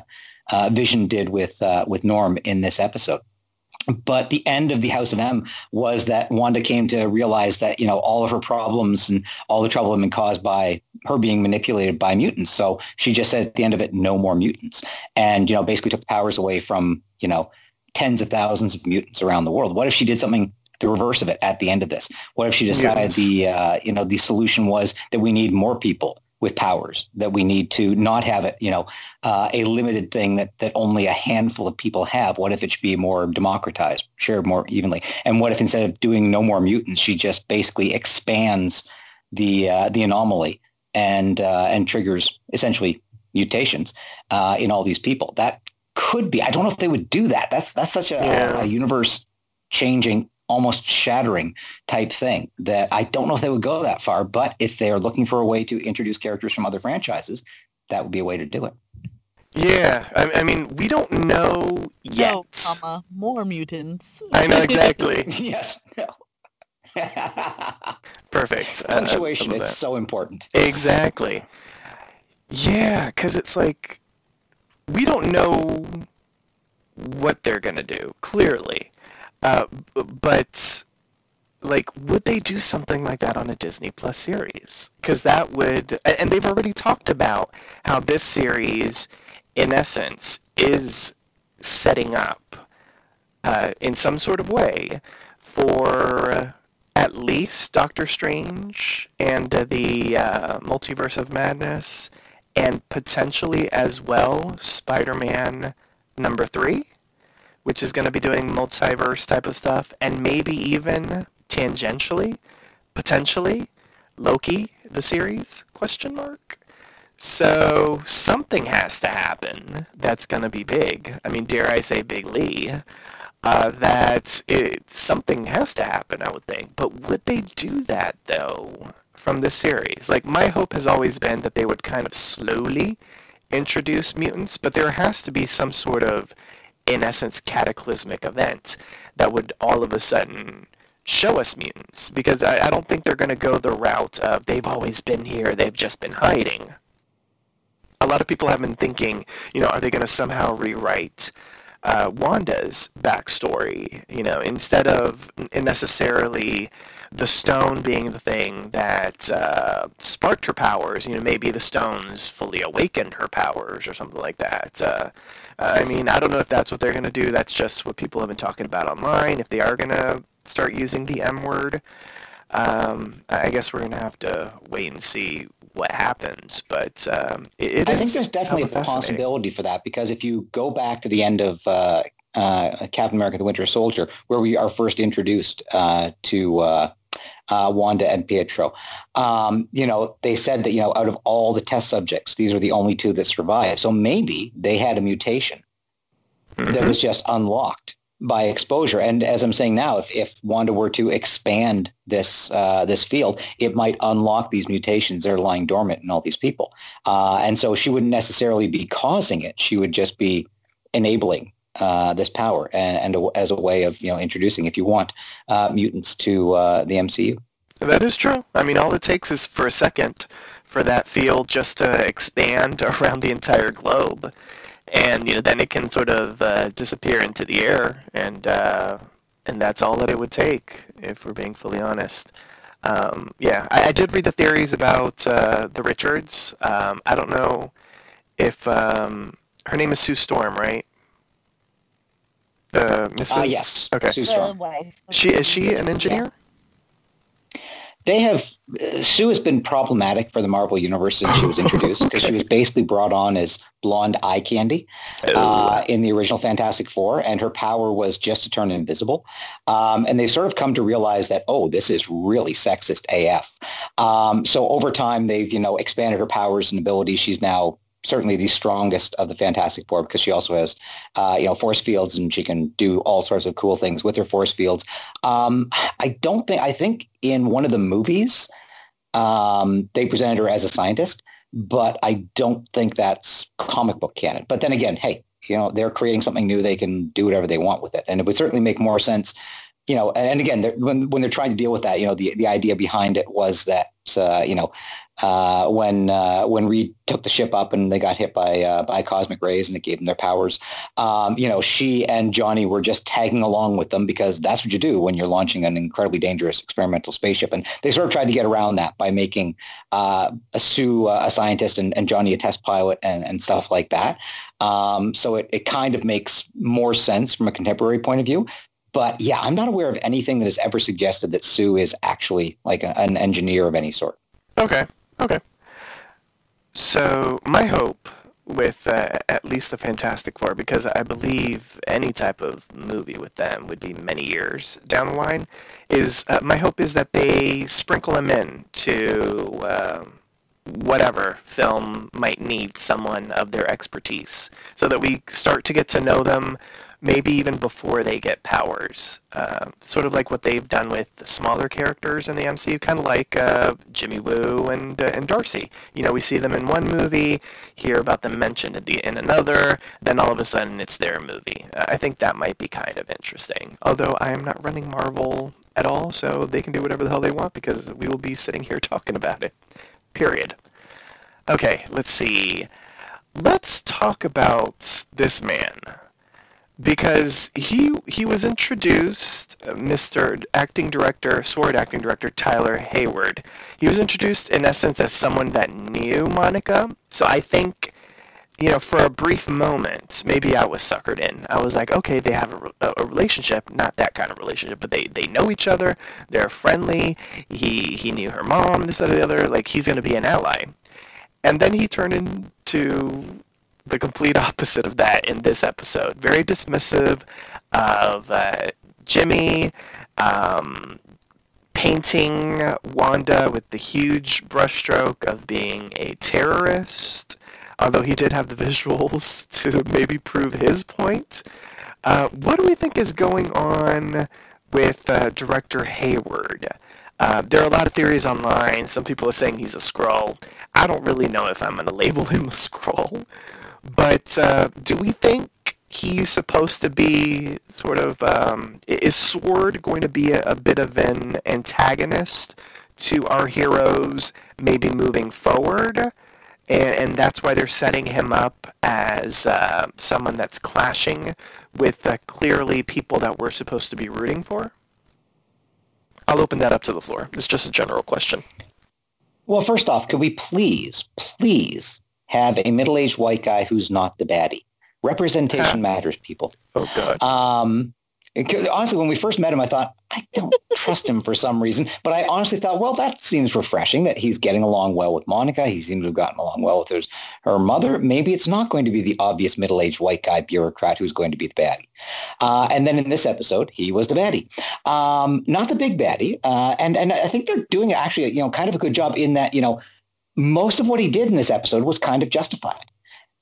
uh, Vision did with uh, with Norm in this episode. but the end of the House of M was that Wanda came to realize that, you know, all of her problems and all the trouble had been caused by her being manipulated by mutants. So she just said at the end of it, no more mutants. And, you know, basically took powers away from, you know, tens of thousands of mutants around the world. What if she did something the reverse of it at the end of this? What if she decided the, uh, you know, the solution was that we need more people with powers that we need to not have it, you know, uh, a limited thing that, that only a handful of people have. What if it should be more democratized, shared more evenly? And what if instead of doing no more mutants, she just basically expands the uh, the anomaly and uh, and triggers essentially mutations uh, in all these people? That could be. I don't know if they would do that. That's that's such a, yeah. a universe changing almost shattering type thing that I don't know if they would go that far, but if they are looking for a way to introduce characters from other franchises, that would be a way to do it. Yeah, I, I mean, we don't know yet. No, comma, more mutants. I know exactly. yes. No. Perfect. Punctuation, uh, it's so important. Exactly. Yeah, because it's like, we don't know what they're going to do, clearly. Uh, but like, would they do something like that on a Disney Plus series? Because that would, and they've already talked about how this series, in essence, is setting up uh, in some sort of way for at least Doctor Strange and uh, the uh, Multiverse of Madness, and potentially as well Spider-Man number three which is going to be doing multiverse type of stuff, and maybe even tangentially, potentially, Loki, the series, question mark. So something has to happen that's going to be big. I mean, dare I say Big Lee, uh, that it, something has to happen, I would think. But would they do that, though, from the series? Like, my hope has always been that they would kind of slowly introduce mutants, but there has to be some sort of in essence, cataclysmic event that would all of a sudden show us mutants. Because I, I don't think they're going to go the route of they've always been here, they've just been hiding. A lot of people have been thinking, you know, are they going to somehow rewrite uh, Wanda's backstory? You know, instead of necessarily the stone being the thing that uh, sparked her powers. You know, maybe the stones fully awakened her powers or something like that. Uh, I mean, I don't know if that's what they're going to do. That's just what people have been talking about online. If they are going to start using the M word, um, I guess we're going to have to wait and see what happens. But um, it, it I think there's definitely a possibility for that because if you go back to the end of uh, uh, Captain America: The Winter Soldier, where we are first introduced uh, to uh, Wanda and Pietro. Um, you know, they said that, you know, out of all the test subjects, these are the only two that survived. So maybe they had a mutation mm-hmm. that was just unlocked by exposure. And as I'm saying now, if, if Wanda were to expand this uh, this field, it might unlock these mutations that are lying dormant in all these people. Uh, and so she wouldn't necessarily be causing it. She would just be enabling uh, this power and, and as a way of you know introducing, if you want, uh, mutants to uh, the MCU. That is true. I mean, all it takes is for a second for that field just to expand around the entire globe, and you know then it can sort of uh, disappear into the air, and uh, and that's all that it would take, if we're being fully honest. Um, yeah, I, I, did read the theories about uh, the Richards. Um, I don't know if um, her name is Sue Storm, right? Uh, Mrs. Uh, yes. Okay. Sue Storm. She is she an engineer? They have uh, Sue has been problematic for the Marvel universe since she was introduced because okay. she was basically brought on as blonde eye candy uh, in the original Fantastic Four, and her power was just to turn invisible. Um, and they sort of come to realize that oh, this is really sexist AF. Um, so over time, they've you know expanded her powers and abilities. She's now certainly the strongest of the Fantastic Four because she also has, uh, you know, force fields and she can do all sorts of cool things with her force fields. Um, I don't think, I think in one of the movies, um, they presented her as a scientist, but I don't think that's comic book canon. But then again, hey, you know, they're creating something new. They can do whatever they want with it. And it would certainly make more sense you know, and, again, when when they're trying to deal with that, you know, the the idea behind it was that uh, you know uh, when uh, when Reed took the ship up and they got hit by uh, by cosmic rays and it gave them their powers. Um, you know, she and Johnny were just tagging along with them because that's what you do when you're launching an incredibly dangerous experimental spaceship. And they sort of tried to get around that by making uh, Sue uh, a scientist and, and Johnny a test pilot and, and stuff like that. Um, so it, it kind of makes more sense from a contemporary point of view. But yeah, I'm not aware of anything that has ever suggested that Sue is actually like a, an engineer of any sort. Okay. Okay. So my hope with uh, at least the Fantastic Four, because I believe any type of movie with them would be many years down the line, is uh, my hope is that they sprinkle them in to uh, whatever film might need someone of their expertise, so that we start to get to know them maybe even before they get powers. Uh, sort of like what they've done with the smaller characters in the MCU, kind of like uh, Jimmy Woo and uh, and Darcy. You know, we see them in one movie, hear about them mentioned in, the, in another, then all of a sudden it's their movie. I think that might be kind of interesting. Although I am not running Marvel at all, so they can do whatever the hell they want because we will be sitting here talking about it. Period. Okay, let's see. Let's talk about this man because he he was introduced, uh, Mr. Acting Director, Sword Acting Director Tyler Hayward. He was introduced in essence as someone that knew Monica. So I think, you know, for a brief moment, maybe I was suckered in. I was like, okay, they have a, a relationship, not that kind of relationship, but they, they know each other. They're friendly. He he knew her mom, this, that, or the other. Like he's to be an ally. And then he turned into the complete opposite of that in this episode. Very dismissive of uh, Jimmy, um, painting Wanda with the huge brushstroke of being a terrorist, although he did have the visuals to maybe prove his point. Uh, what do we think is going on with uh, director Hayward? Uh, there are a lot of theories online. Some people are saying he's a Skrull. I don't really know if I'm going to label him a Skrull. But uh, do we think he's supposed to be sort of um, is Sword going to be a, a, bit of an antagonist to our heroes, maybe moving forward, and, and that's why they're setting him up as uh, someone that's clashing with uh, clearly people that we're supposed to be rooting for. I'll open that up to the floor. It's just a general question. Well, first off, could we please, please have a middle-aged white guy who's not the baddie. Representation matters, people. Oh God. Um, honestly, when we first met him, I thought I don't trust him for some reason. But I honestly thought, well, that seems refreshing that he's getting along well with Monica. He seems to have gotten along well with his, her mother. Maybe it's not going to be the obvious middle-aged white guy bureaucrat who's going to be the baddie. Uh, and then in this episode, he was the baddie, um, not the big baddie. Uh, and and I think they're doing actually, you know, kind of a good job in that, you know most of what he did in this episode was kind of justified.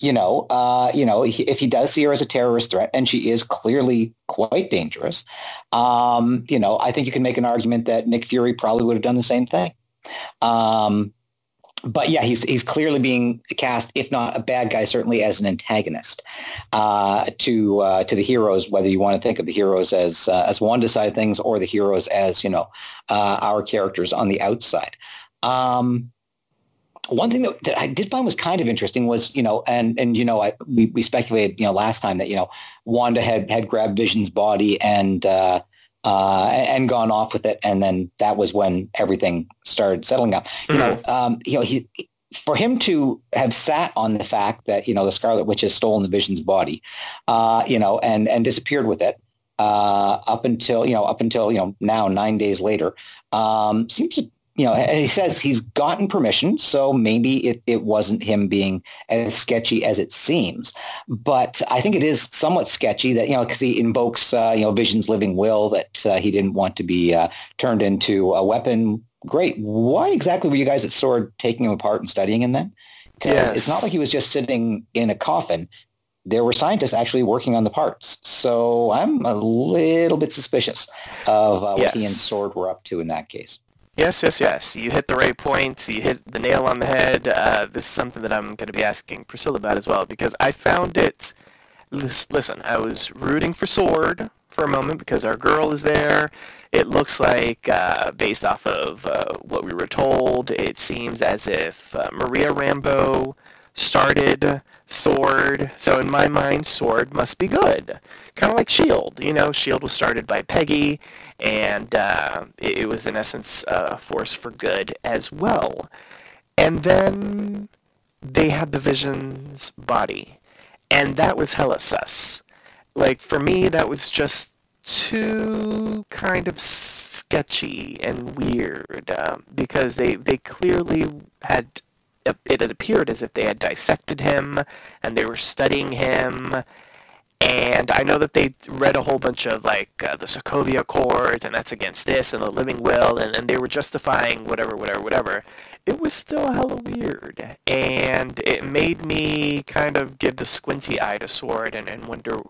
You know, uh, you know, if he does see her as a terrorist threat, and she is clearly quite dangerous, um, you know, I think you can make an argument that Nick Fury probably would have done the same thing. Um, but yeah, he's he's clearly being cast, if not a bad guy, certainly as an antagonist uh, to uh, to the heroes. Whether you want to think of the heroes as uh, as one side things or the heroes as you know uh, our characters on the outside. Um, one thing that, that, I did find was kind of interesting was, you know, and, and, you know, I, we, we speculated, you know, last time that, you know, Wanda had, had grabbed Vision's body and, uh, uh, and gone off with it. And then that was when everything started settling up. You mm-hmm. know, um, you know, he, for him to have sat on the fact that, you know, the Scarlet Witch has stolen the Vision's body, uh, you know, and, and disappeared with it, uh, up until, you know, up until, you know, now nine days later, um, seems to you know, and he says he's gotten permission, so maybe it, it wasn't him being as sketchy as it seems. But I think it is somewhat sketchy that, you know, because he invokes, uh, you know, Vision's living will that uh, he didn't want to be uh, turned into a weapon. Great. Why exactly were you guys at Sword taking him apart and studying him then? Because yes. it's not like he was just sitting in a coffin. There were scientists actually working on the parts. So I'm a little bit suspicious of uh, what yes. he and Sword were up to in that case. Yes, yes, yes. You hit the right points. You hit the nail on the head. Uh, this is something that I'm going to be asking Priscilla about as well because I found it. Listen, I was rooting for Sword for a moment because our girl is there. It looks like, uh, based off of uh, what we were told, it seems as if uh, Maria Rambeau started Sword. So in my mind, Sword must be good. Kind of like Shield. You know, Shield was started by Peggy, and uh, it, it was in essence a force for good as well. And then they had the Vision's body, and that was hella sus. Like for me, that was just too kind of sketchy and weird um, because they they clearly had it appeared as if they had dissected him and they were studying him. And I know that they read a whole bunch of like uh, the Sokovia Accords, and that's against this, and the Living Will, and, and they were justifying whatever, whatever, whatever. It was still hella weird, and it made me kind of give the squinty eye to Sword and, and wonder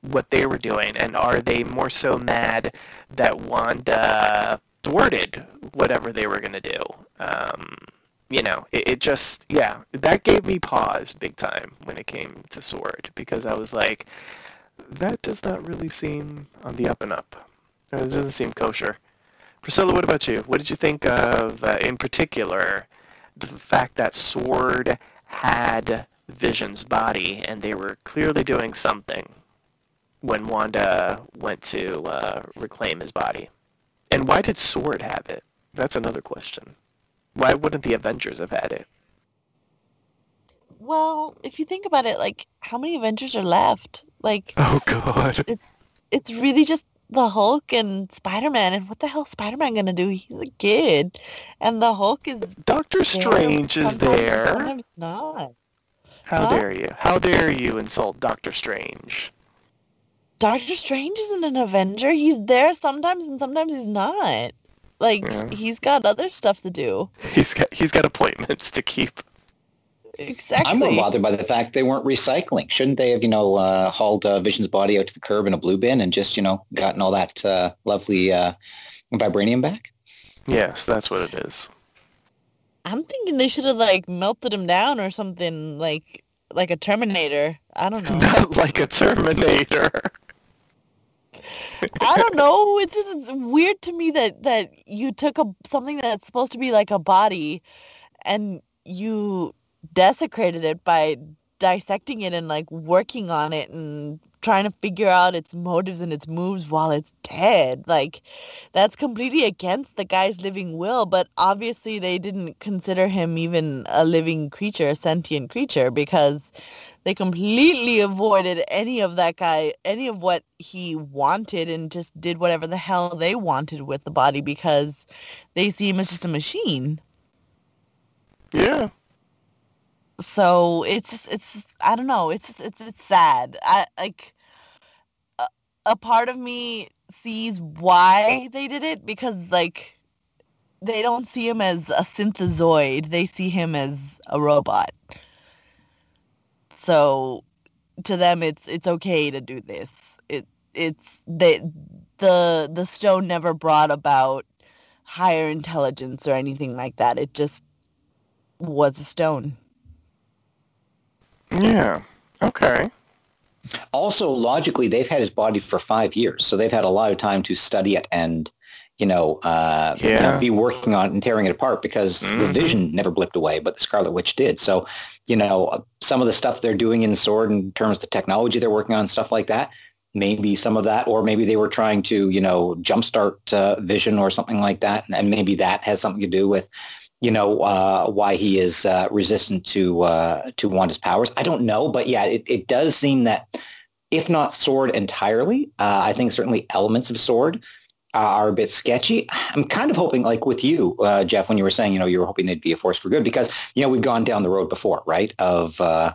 what they were doing, and are they more so mad that Wanda thwarted whatever they were going to do? Um, you know, it, it, just, yeah, that gave me pause big time when it came to Sword because I was like, that does not really seem on the up and up. It doesn't seem kosher. Priscilla, what about you? What did you think of, uh, in particular, the fact that Sword had Vision's body and they were clearly doing something when Wanda went to uh, reclaim his body? And why did Sword have it? That's another question. Why wouldn't the Avengers have had it? Well, if you think about it, like how many Avengers are left? Like Oh god. It's, it's really just the Hulk and Spider-Man and what the hell is Spider-Man going to do? He's a kid. And the Hulk is Doctor Strange is there. Sometimes not. How huh? dare you? How dare you insult Doctor Strange? Doctor Strange isn't an Avenger. He's there sometimes and sometimes he's not. Like yeah. he's got other stuff to do. He's got he's got appointments to keep. Exactly. I'm more bothered by the fact they weren't recycling. Shouldn't they have, you know, uh, hauled uh, Vision's body out to the curb in a blue bin and just, you know, gotten all that uh, lovely uh, vibranium back? Yes, that's what it is. I'm thinking they should have like melted him down or something like like a Terminator. I don't know. Not like a Terminator. I don't know. It's just it's weird to me that that you took a something that's supposed to be like a body, and you desecrated it by dissecting it and like working on it and trying to figure out its motives and its moves while it's dead. Like that's completely against the guy's living will, but obviously they didn't consider him even a living creature, a sentient creature because they completely avoided any of that guy, any of what he wanted and just did whatever the hell they wanted with the body because they see him as just a machine. Yeah. So it's it's I don't know it's it's it's sad. I like a, a part of me sees why they did it because like they don't see him as a synthezoid. They see him as a robot. So to them, it's it's okay to do this. It it's they the the stone never brought about higher intelligence or anything like that. It just was a stone. Yeah. Okay. Also, logically, they've had his body for five years, so they've had a lot of time to study it and you know, uh, yeah. you know, be working on and tearing it apart because mm-hmm. the Vision never blipped away, but the Scarlet Witch did. So, you know, some of the stuff they're doing in Sword in terms of the technology they're working on, stuff like that, maybe some of that, or maybe they were trying to, you know, jumpstart uh, Vision or something like that, and maybe that has something to do with, you know, uh, why he is uh, resistant to uh, to Wanda's powers. I don't know, but yeah, it, it does seem that if not Sword entirely, uh, I think certainly elements of Sword are a bit sketchy. I'm kind of hoping, like with you, uh, Jeff, when you were saying, you know, you were hoping they'd be a force for good because, you know, we've gone down the road before, right? Of, uh,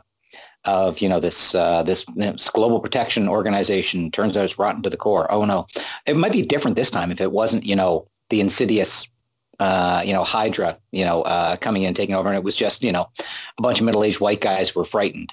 of, you know, this, uh, this, global protection organization turns out it's rotten to the core. Oh, no. It might be different this time if it wasn't, you know, the insidious uh, you know, Hydra, you know, uh, coming in and taking over. And it was just, you know, a bunch of middle-aged white guys were frightened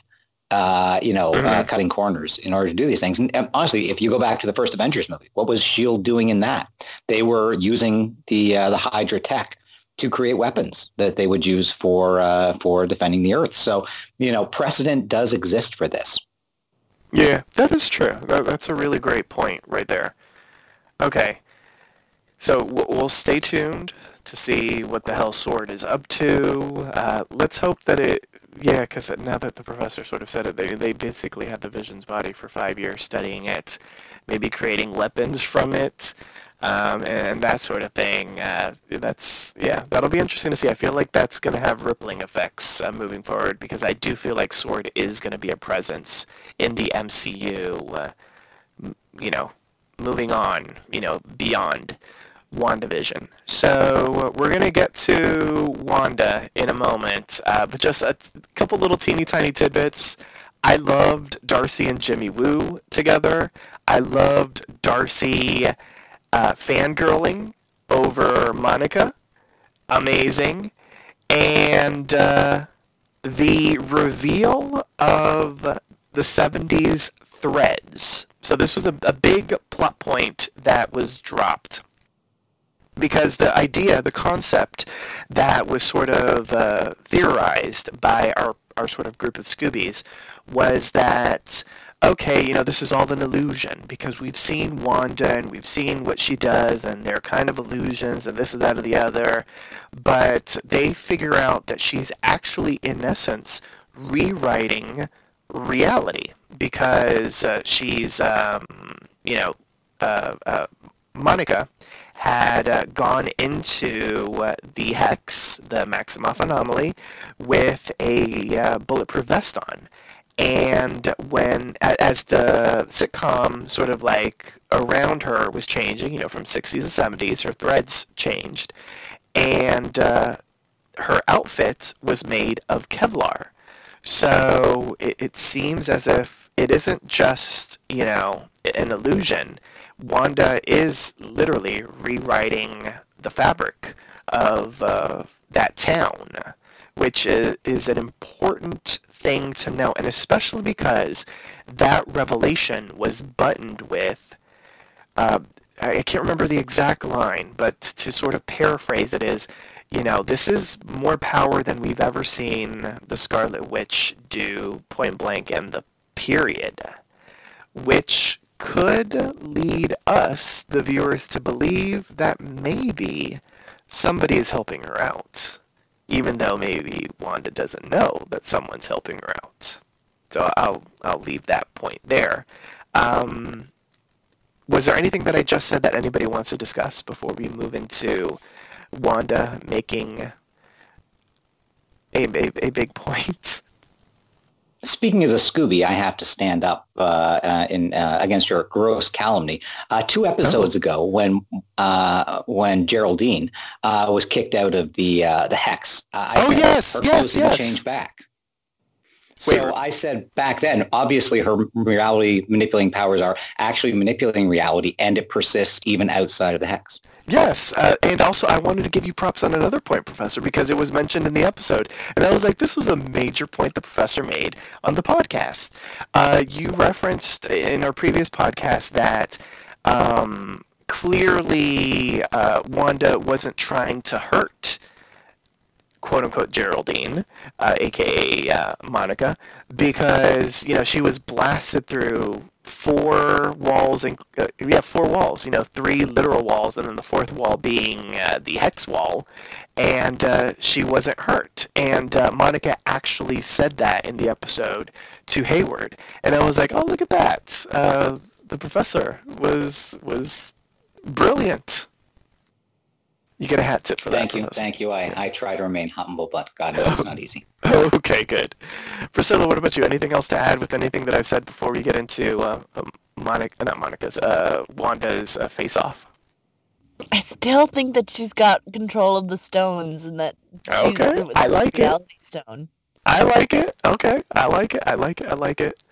uh, you know, uh, mm-hmm. uh, cutting corners in order to do these things. And, and, honestly, if you go back to the first Avengers movie, what was Shield doing in that? They were using the uh, the Hydra tech to create weapons that they would use for uh, for defending the Earth. So you know, precedent does exist for this. Yeah, that is true. That, that's a really great point right there. Okay, so we'll stay tuned to see what the hell Sword is up to. Uh, let's hope that it, yeah, because now that the professor sort of said it, they they basically had the Vision's body for five years studying it, maybe creating weapons from it um, and that sort of thing. Uh, that's yeah, that'll be interesting to see. I feel like that's going to have rippling effects uh, moving forward because I do feel like Sword is going to be a presence in the MCU. Uh, you know, moving on, you know, beyond WandaVision. So we're going to get to Wanda in a moment, uh, but just a couple little teeny tiny tidbits. I loved Darcy and Jimmy Woo together. I loved Darcy uh, fangirling over Monica. Amazing. And uh, the reveal of the 70s threads. So this was a, a big plot point that was dropped because the idea, the concept that was sort of uh, theorized by our, our sort of group of Scoobies was that okay, you know, this is all an illusion because we've seen Wanda and we've seen what she does and they're kind of illusions and this and that or the other. But they figure out that she's actually, in essence, rewriting reality because uh, she's, um, you know, uh, uh, Monica had uh, gone into uh, the hex, the Maximoff anomaly, with a uh, bulletproof vest on and when as the sitcom sort of like around her was changing, you know, from 60s and 70s, her threads changed, and uh, her outfit was made of Kevlar. So it, it seems as if it isn't just, you know, an illusion. Wanda is literally rewriting the fabric of uh, that town which is, is an important thing to know, and especially because that revelation was buttoned with, uh, I can't remember the exact line, but to sort of paraphrase it is, you know, this is more power than we've ever seen the Scarlet Witch do point blank in the period, which could lead us, the viewers, to believe that maybe somebody is helping her out even though maybe Wanda doesn't know that someone's helping her out. So I'll I'll leave that point there. Um, was there anything that I just said that anybody wants to discuss before we move into Wanda making a, a, a big point? Speaking as a Scooby, I have to stand up uh, uh, in uh, against your gross calumny. Uh, two episodes oh. ago, when uh, when Geraldine uh, was kicked out of the the hex, I oh said yes, her yes, yes. change back. So Wait, I said back then, obviously her reality manipulating powers are actually manipulating reality, and it persists even outside of the hex. Yes, uh, and also I wanted to give you props on another point, Professor, because it was mentioned in the episode, and I was like, this was a major point the Professor made on the podcast. Uh, you referenced in our previous podcast that um, clearly uh, Wanda wasn't trying to hurt quote unquote Geraldine, uh, aka uh, Monica, because you know she was blasted through four walls and uh, yeah four walls you know three literal walls and then the fourth wall being uh, the hex wall and uh, she wasn't hurt. And uh, monica actually said that in the episode to hayward. And i was like oh look at that. Uh, the professor was was brilliant you get a hat tip for thank that. Thank you, thank you. I, I try to remain humble, but God knows it's not easy. okay, good. Priscilla, what about you? Anything else to add with anything that I've said before we get into uh, um, Monica, not Monica's, uh, Wanda's uh, face-off? I still think that she's got control of the stones and that okay. I like it. Stone. I like it. Okay, I like it. I like it. I like it.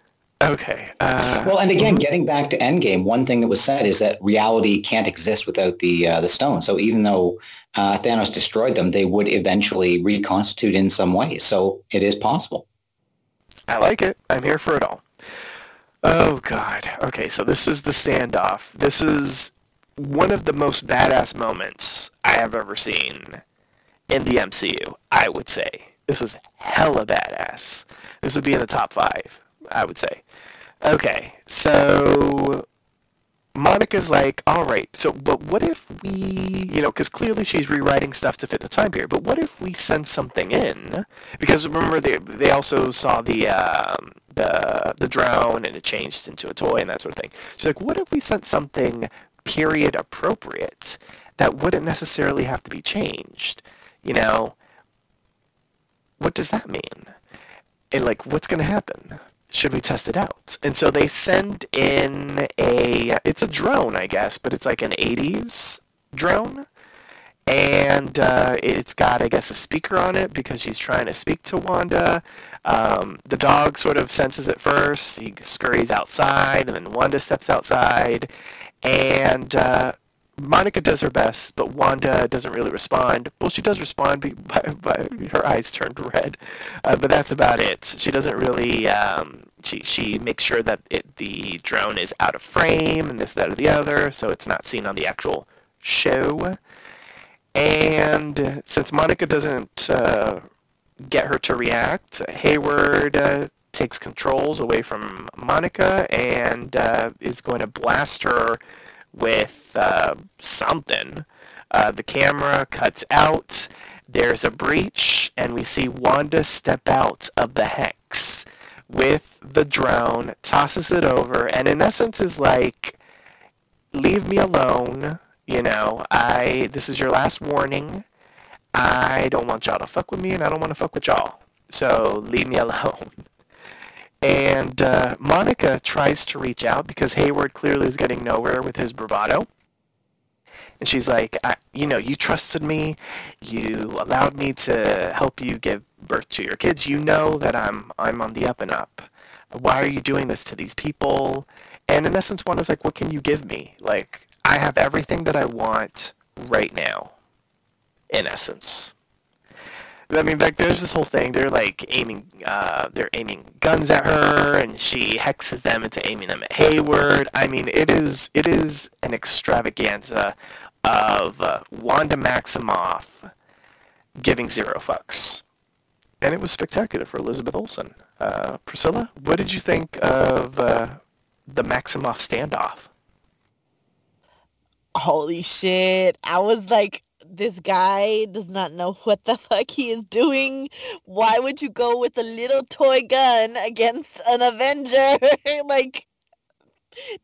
Okay. Uh, well, and again, getting back to Endgame, one thing that was said is that reality can't exist without the uh, the stone. So even though uh, Thanos destroyed them, they would eventually reconstitute in some way. So it is possible. I like it. I'm here for it all. Oh God. Okay, so this is the standoff. This is one of the most badass moments I have ever seen in the MCU. I would say this was hella badass. This would be in the top five. I would say. Okay, so Monica's like, all right, so but what if we, you know, because clearly she's rewriting stuff to fit the time period. But what if we send something in? Because remember, they they also saw the um, the the drone and it changed into a toy and that sort of thing. She's like, what if we sent something period appropriate that wouldn't necessarily have to be changed? You know, what does that mean? And like, what's going to happen? Should we test it out? And so they send in a, it's a drone, I guess, but it's like an 80s drone. And uh, it's got, I guess, a speaker on it because she's trying to speak to Wanda. Um, the dog sort of senses it first. He scurries outside, and then Wanda steps outside. And uh, Monica does her best, but Wanda doesn't really respond. Well, she does respond by, by her eyes turned red, uh, but that's about it. She doesn't really. Um, she she makes sure that it, the drone is out of frame and this, that, or the other, so it's not seen on the actual show. And since Monica doesn't uh, get her to react, Hayward uh, takes controls away from Monica and uh, is going to blast her with uh, something. Uh, the camera cuts out. There's a breach, and we see Wanda step out of the hex with the drone, tosses it over, and in essence is like, "Leave me alone." You know, I. This is your last warning. I don't want y'all to fuck with me, and I don't want to fuck with y'all. So leave me alone. And uh, Monica tries to reach out because Hayward clearly is getting nowhere with his bravado. And she's like, you know, you trusted me. You allowed me to help you give birth to your kids. You know that I'm I'm on the up and up. Why are you doing this to these people? And in essence, one is like, what can you give me? Like, I have everything that I want right now. In essence. I mean, like there's this whole thing. They're like aiming, uh, they're aiming guns at her, and she hexes them into aiming them at Hayward. I mean, it is it is an extravaganza of uh, Wanda Maximoff giving zero fucks, and it was spectacular for Elizabeth Olsen. Uh, Priscilla, what did you think of uh, the Maximoff standoff? Holy shit! I was like this guy does not know what the fuck he is doing. Why would you go with a little toy gun against an Avenger? like,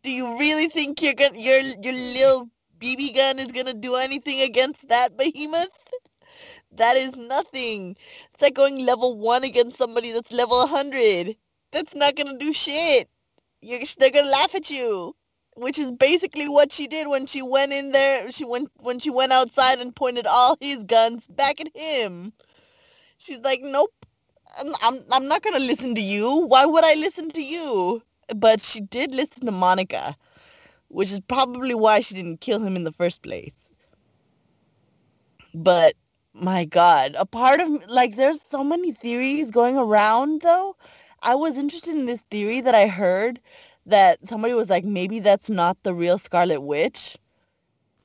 do you really think you're gonna your your little BB gun is gonna do anything against that behemoth? That is nothing. It's like going level one against somebody that's level 100. That's not gonna do shit. You're, they're gonna laugh at you which is basically what she did when she went in there. She went when she went outside and pointed all his guns back at him. She's like, "Nope, I'm I'm, I'm not gonna listen to you. Why would I listen to you?" But she did listen to Monica, which is probably why she didn't kill him in the first place. But my God, a part of like there's so many theories going around though. I was interested in this theory that I heard that somebody was like, maybe that's not the real Scarlet Witch.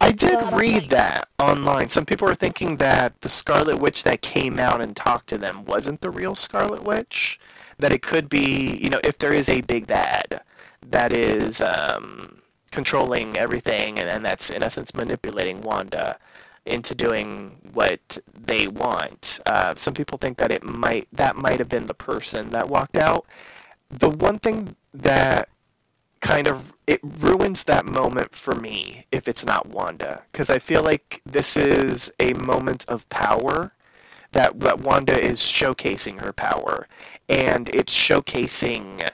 I did read that online. Some people are thinking that the Scarlet Witch that came out and talked to them wasn't the real Scarlet Witch. That it could be, you know, if there is a big bad that is um, controlling everything and, and that's in essence manipulating Wanda into doing what they want. Uh, some people think that it might that might have been the person that walked out. The one thing that kind of it ruins that moment for me if it's not Wanda. Because I feel like this is a moment of power that that Wanda is showcasing her power. And it's showcasing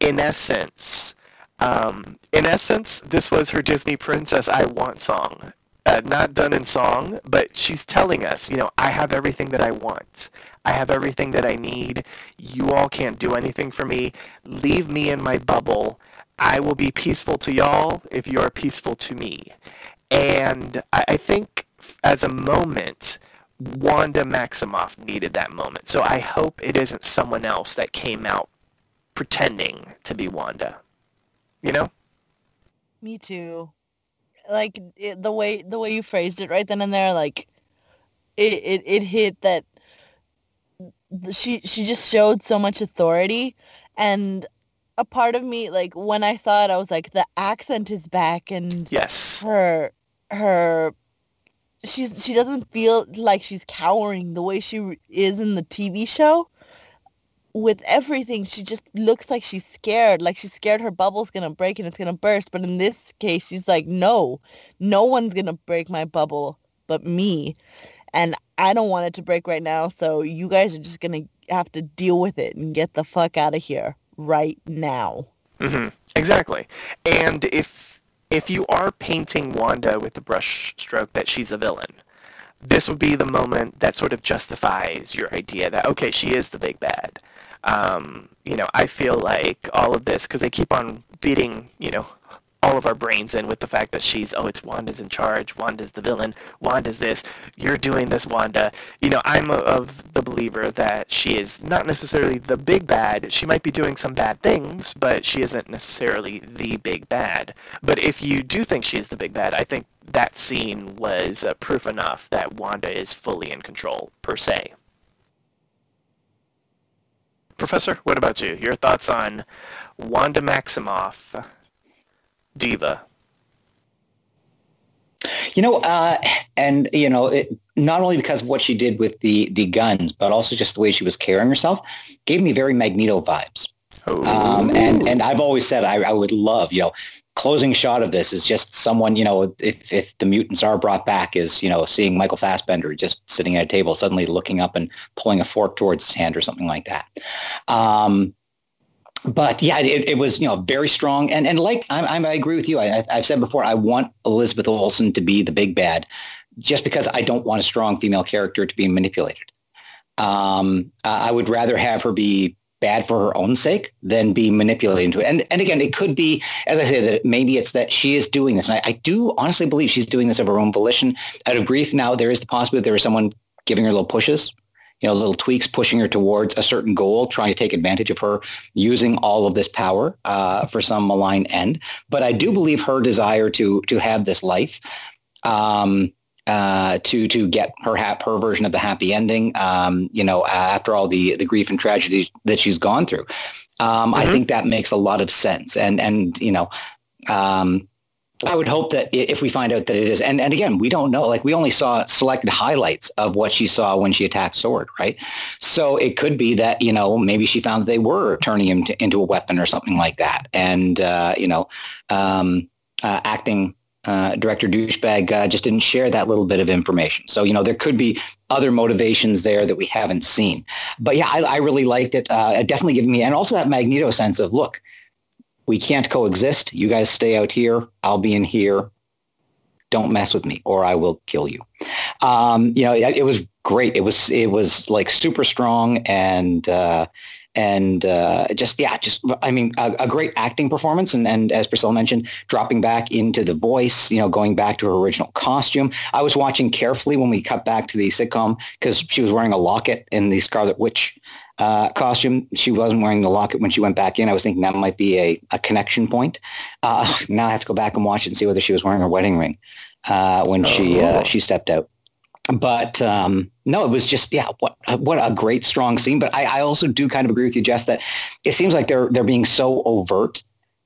in essence um, in essence this was her Disney Princess I Want song. Uh, not done in song but she's telling us you know I have everything that I want. I have everything that I need. You all can't do anything for me. Leave me in my bubble I will be peaceful to y'all if you are peaceful to me. And I, I think as a moment, Wanda Maximoff needed that moment. So I hope it isn't someone else that came out pretending to be Wanda. You know? Me too. Like it, the way the way you phrased it right then and there, like it, it, it hit that she she just showed so much authority, and a part of me like when I saw it, I was like, the accent is back, and Yes. her her she's she doesn't feel like she's cowering the way she is in the TV show. With everything, she just looks like she's scared, like she's scared her bubble's gonna break and it's gonna burst. But in this case, she's like, no, no one's gonna break my bubble but me, and I don't want it to break right now. So you guys are just gonna have to deal with it and get the fuck out of here right now. hmm Exactly. And if if you are painting Wanda with the brush stroke that she's a villain, this would be the moment that sort of justifies your idea that okay, she is the big bad. Um, you know, I feel like all of this because they keep on beating you know all of our brains in with the fact that she's oh it's Wanda's in charge, Wanda's the villain, Wanda's this, you're doing this Wanda. You know, I'm a, of the believer that she is not necessarily the big bad. She might be doing some bad things, but she isn't necessarily the big bad. But if you do think she is the big bad, I think that scene was uh, proof enough that Wanda is fully in control per se. Professor, what about you? Your thoughts on Wanda Maximoff, Diva? You know, uh, and you know, it, not only because of what she did with the the guns, but also just the way she was carrying herself, gave me very Magneto vibes. Um, and and I've always said I, I would love, you know, closing shot of this is just someone, you know, if if the mutants are brought back, is you know seeing Michael Fassbender just sitting at a table, suddenly looking up and pulling a fork towards his hand or something like that. Um, but yeah, it, it was you know very strong and and like I'm, I'm I agree with you. I, I've said before I want Elizabeth Olsen to be the big bad, just because I don't want a strong female character to be manipulated. Um, I would rather have her be bad for her own sake than be manipulated into it. And and again, it could be, as I say, that maybe it's that she is doing this, and I, I do honestly believe she's doing this of her own volition. Out of grief, now there is the possibility that there is someone giving her little pushes you know, little tweaks pushing her towards a certain goal, trying to take advantage of her using all of this power uh, for some malign end. But I do believe her desire to to have this life, um, uh, to to get her hap- her version of the happy ending, um, you know, after all the the grief and tragedy that she's gone through. Um, I think that makes a lot of sense, and and you know. Um, I would hope that if we find out that it is, and, and again, we don't know, like we only saw selected highlights of what she saw when she attacked Sword, right? So it could be that, you know, maybe she found that they were turning him to, into a weapon or something like that. And, uh, you know, um, uh, acting uh, director douchebag uh, just didn't share that little bit of information. So, you know, there could be other motivations there that we haven't seen. But yeah, I, I really liked it. Uh, it definitely giving me, and also that Magneto sense of, look, we can't coexist. You guys stay out here. I'll be in here. Don't mess with me or I will kill you. Um, you know, it, it was great. It was, it was like super strong and, uh, and uh, just yeah, just I mean, a, a great acting performance, and and as Priscilla mentioned, dropping back into the voice, you know, going back to her original costume. I was watching carefully when we cut back to the sitcom because she was wearing a locket in the Scarlet Witch uh, costume. She wasn't wearing the locket when she went back in. I was thinking that might be a, a connection point. Uh, now I have to go back and watch it and see whether she was wearing her wedding ring uh, when she uh, Oh. she stepped out. But um, no, it was just yeah, what what a great strong scene. But I, I also do kind of agree with you, Jeff, that it seems like they're they're being so overt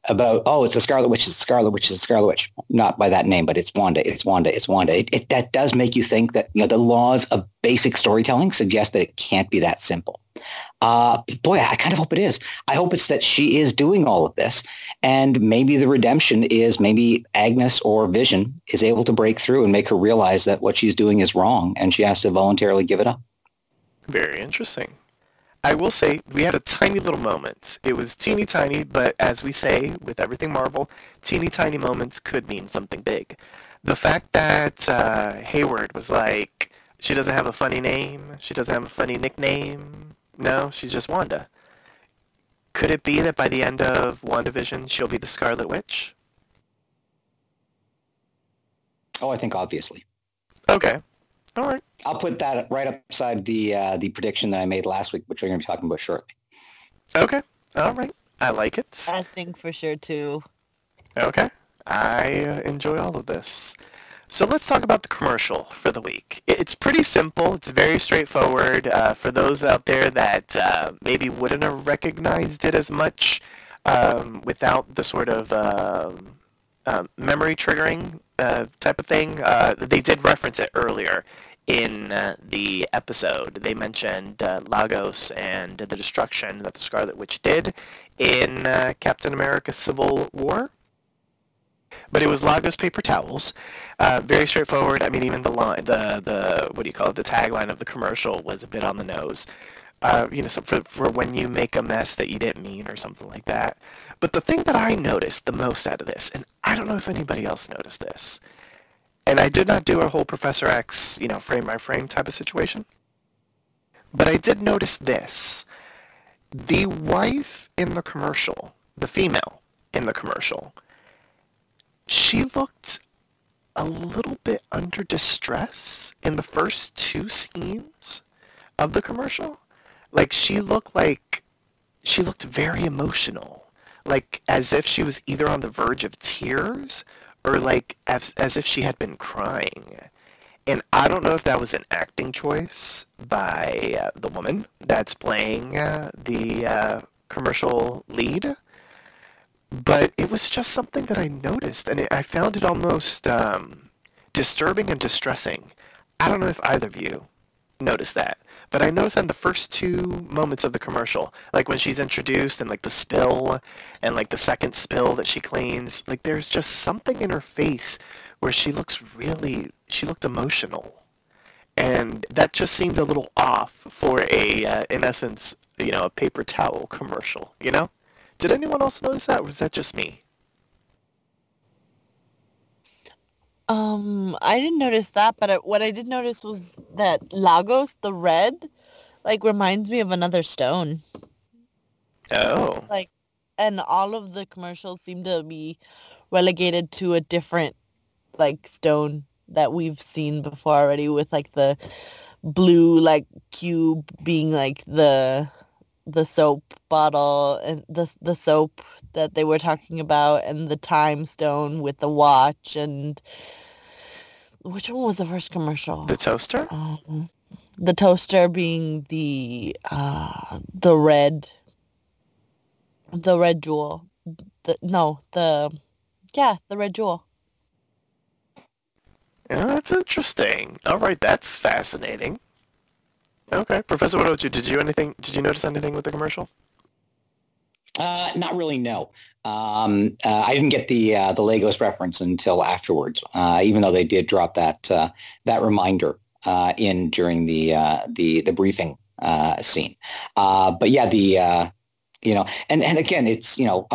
about oh, it's the Scarlet Witch, it's the Scarlet Witch, it's the Scarlet Witch. Not by that name, but it's Wanda, it's Wanda, it's Wanda. It, it, that does make you think that you know the laws of basic storytelling suggest that it can't be that simple. Uh, boy, I kind of hope it is. I hope it's that she is doing all of this, and maybe the redemption is maybe Agnes or Vision is able to break through and make her realize that what she's doing is wrong, and she has to voluntarily give it up. Very interesting. I will say we had a tiny little moment. It was teeny tiny, but as we say with everything Marvel, teeny tiny moments could mean something big. The fact that uh, Hayward was like, she doesn't have a funny name, she doesn't have a funny nickname. No, she's just Wanda. Could it be that by the end of WandaVision, she'll be the Scarlet Witch? Oh, I think obviously. Okay. All right. I'll put that right upside the uh, the prediction that I made last week, which we're going to be talking about shortly. Okay. All right. I like it. I think for sure too. Okay. I uh, enjoy all of this. So let's talk about the commercial for the week. It's pretty simple. It's very straightforward. Uh, for those out there that uh, maybe wouldn't have recognized it as much, um, without the sort of um, uh, memory triggering uh, type of thing. Uh, they did reference it earlier in uh, the episode. They mentioned uh, Lagos and the destruction that the Scarlet Witch did in uh, Captain America Civil War. But it was Lagos paper towels. Uh, very straightforward. I mean, even the line, the the what do you call it? The tagline of the commercial was a bit on the nose. Uh, you know, for for when you make a mess that you didn't mean, or something like that. But the thing that I noticed the most out of this, and I don't know if anybody else noticed this, and I did not do a whole Professor X, you know, frame by frame type of situation. But I did notice this. The wife in the commercial, the female in the commercial, she looked a little bit under distress in the first two scenes of the commercial. Like she looked like she looked very emotional, like as if she was either on the verge of tears or like as, as if she had been crying. And I don't know if that was an acting choice by uh, the woman that's playing uh, the uh, commercial lead, but it was just something that I noticed, and it, I found it almost um, disturbing and distressing. I don't know if either of you noticed that, but I noticed in the first two moments of the commercial, like when she's introduced and like the spill and like the second spill that she claims, like there's just something in her face where she looks really, she looked emotional. And that just seemed a little off for a, uh, in essence, you know, a paper towel commercial, you know? Did anyone else notice that, or was that just me? Um, I didn't notice that, but I, what I did notice was that Lagos, the red, like reminds me of another stone. Oh. Like, and all of the commercials seem to be relegated to a different like stone that we've seen before already with like the blue like cube being like the the soap bottle and the the soap that they were talking about and the time stone with the watch and which one was the first commercial? The toaster? Um, the toaster being the uh the red the red jewel. The no, the yeah, the red jewel. Yeah, that's interesting. All right, that's fascinating. Okay, Professor, what about you? Did you anything? Did you notice anything with the commercial? Uh, not really. No. Um, uh, I didn't get the uh, the Lagos reference until afterwards. Uh, even though they did drop that uh, that reminder uh, in during the the the briefing scene. but yeah, the you know, and and again, it's you know,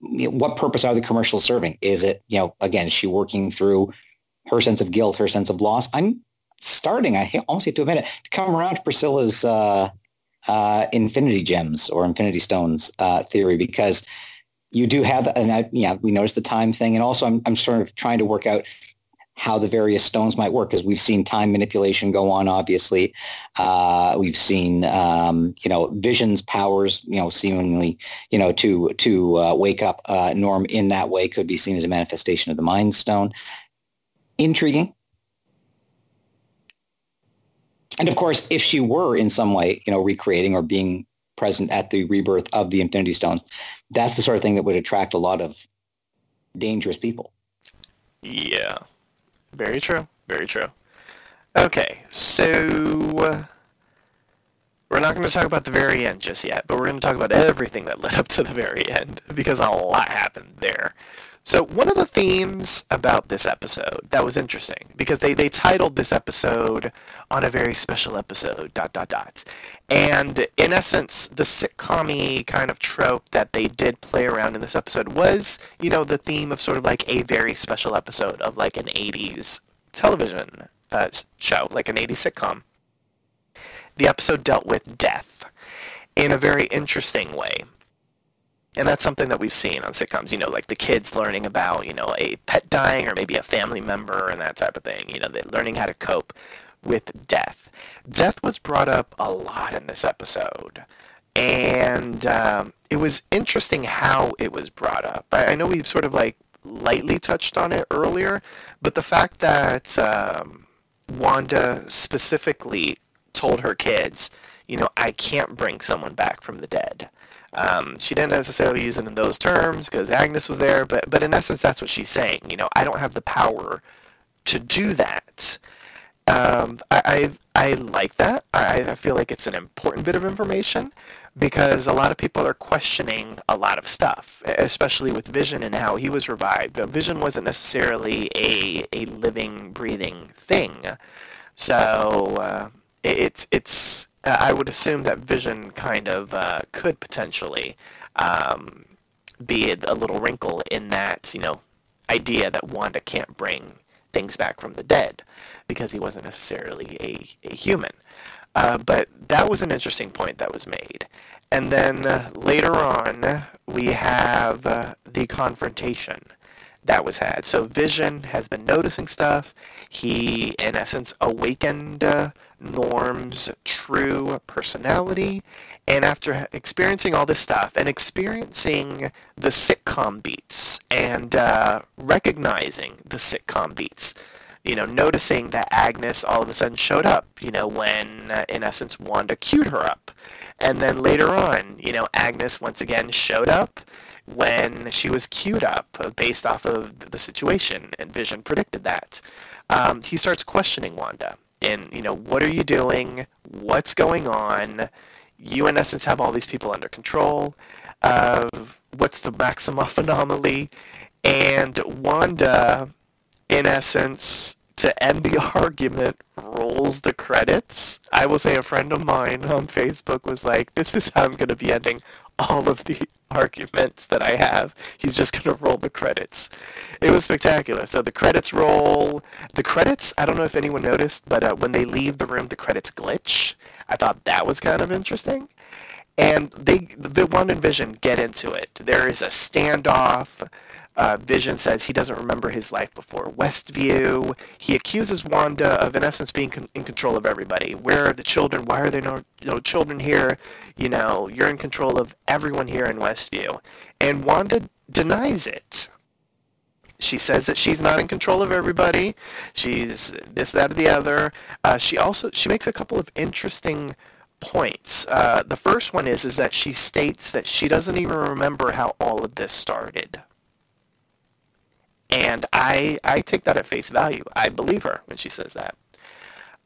what purpose are the commercials serving? Is it you know, again, is she working through her sense of guilt, her sense of loss? I'm starting, I almost hate to admit it, to come around to Priscilla's uh, uh, infinity gems or infinity stones uh, theory because you do have, and I, yeah, we noticed the time thing. And also I'm, I'm sort of trying to work out how the various stones might work because we've seen time manipulation go on, obviously. Uh, we've seen, um, you know, visions powers, you know, seemingly, you know, to, to uh, wake up uh, Norm in that way could be seen as a manifestation of the Mind Stone. Intriguing and of course, if she were in some way, you know, recreating or being present at the rebirth of the Infinity Stones, that's the sort of thing that would attract a lot of dangerous people. Yeah, very true. Very true. Okay, so uh, we're not going to talk about the very end just yet, but we're going to talk about everything that led up to the very end because a lot happened there. So one of the themes about this episode that was interesting because they, they titled this episode on a very special episode dot dot dot. And in essence, the sitcom kind of trope that they did play around in this episode was, you know, the theme of sort of like a very special episode of like an 80s television uh, show, like an 80s sitcom. The episode dealt with death in a very interesting way. And that's something that we've seen on sitcoms, you know, like the kids learning about, you know, a pet dying or maybe a family member and that type of thing. You know, learning how to cope with death. Death was brought up a lot in this episode. And um, it was interesting how it was brought up. I, I know we sort of like lightly touched on it earlier, but the fact that um, Wanda specifically told her kids, you know, I can't bring someone back from the dead. Um, she didn't necessarily use it in those terms because Agnes was there, but but in essence, that's what she's saying. You know, I don't have the power to do that. Um, I, I, I like that. I, I feel like it's an important bit of information because a lot of people are questioning a lot of stuff, especially with Vision and how he was revived. But Vision wasn't necessarily a a living, breathing thing, so uh, it's it's. I would assume that Vision kind of uh, could potentially um, be a little wrinkle in that you know idea that Wanda can't bring things back from the dead because he wasn't necessarily a, a human. Uh, but that was an interesting point that was made. And then uh, later on, we have uh, the confrontation that was had. So Vision has been noticing stuff. He, in essence, awakened uh, Norm's true personality. And after experiencing all this stuff and experiencing the sitcom beats and uh, recognizing the sitcom beats, you know, noticing that Agnes all of a sudden showed up, you know, when, uh, in essence, Wanda cued her up. And then later on, you know, Agnes once again showed up when she was cued up based off of the situation, and Vision predicted that. Um, he starts questioning Wanda. And, you know, what are you doing? What's going on? You, in essence, have all these people under control. Uh, what's the Maximoff anomaly? And Wanda in essence, to end the argument, rolls the credits. I will say a friend of mine on Facebook was like, this is how I'm going to be ending all of the arguments that I have. He's just going to roll the credits. It was spectacular. So the credits roll. The credits, I don't know if anyone noticed, but uh, when they leave the room, the credits glitch. I thought that was kind of interesting. And they, the One and Vision get into it. There is a standoff. Uh, Vision says he doesn't remember his life before Westview. He accuses Wanda of, in essence, being con- in control of everybody. Where are the children? Why are there no, no children here? You know, you're in control of everyone here in Westview. And Wanda denies it. She says that she's not in control of everybody. She's this, that, or the other. Uh, she also she makes a couple of interesting points. Uh, the first one is is that she states that she doesn't even remember how all of this started. And I, I take that at face value. I believe her when she says that.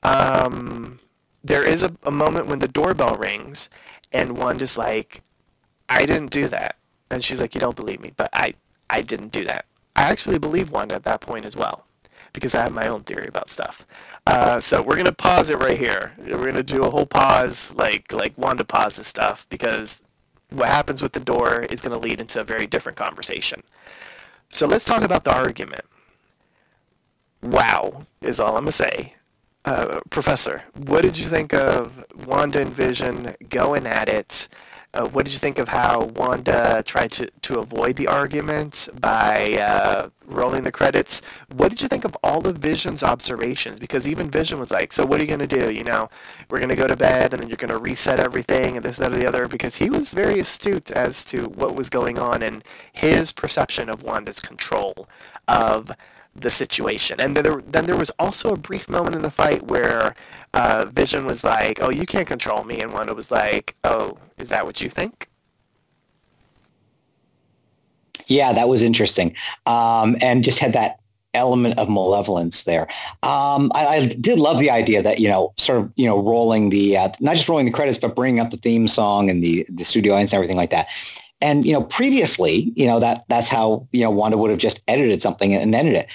Um, there is a, a moment when the doorbell rings and Wanda's like, I didn't do that. And she's like, you don't believe me, but I, I didn't do that. I actually believe Wanda at that point as well because I have my own theory about stuff. Uh, so we're gonna pause it right here. We're gonna do a whole pause, like like Wanda pauses stuff, because what happens with the door is gonna lead into a very different conversation. So let's talk about the argument. Wow, is all I'm going to say. Uh, Professor, what did you think of Wanda and Vision going at it? Uh, what did you think of how Wanda tried to, to avoid the argument by uh, rolling the credits? What did you think of all of Vision's observations? Because even Vision was like, so what are you going to do? You know, we're going to go to bed and then you're going to reset everything and this, that, or the other. Because he was very astute as to what was going on and his perception of Wanda's control of the situation. And then there, then there was also a brief moment in the fight where uh, Vision was like, "Oh, you can't control me," and Wanda was like, "Oh, is that what you think?" Yeah, that was interesting, um, and just had that element of malevolence there. Um, I, I, did love the idea that you know, sort of you know, rolling the uh, not just rolling the credits, but bringing up the theme song and the the studio audience and everything like that. And you know, previously, you know that that's how you know Wanda would have just edited something and ended it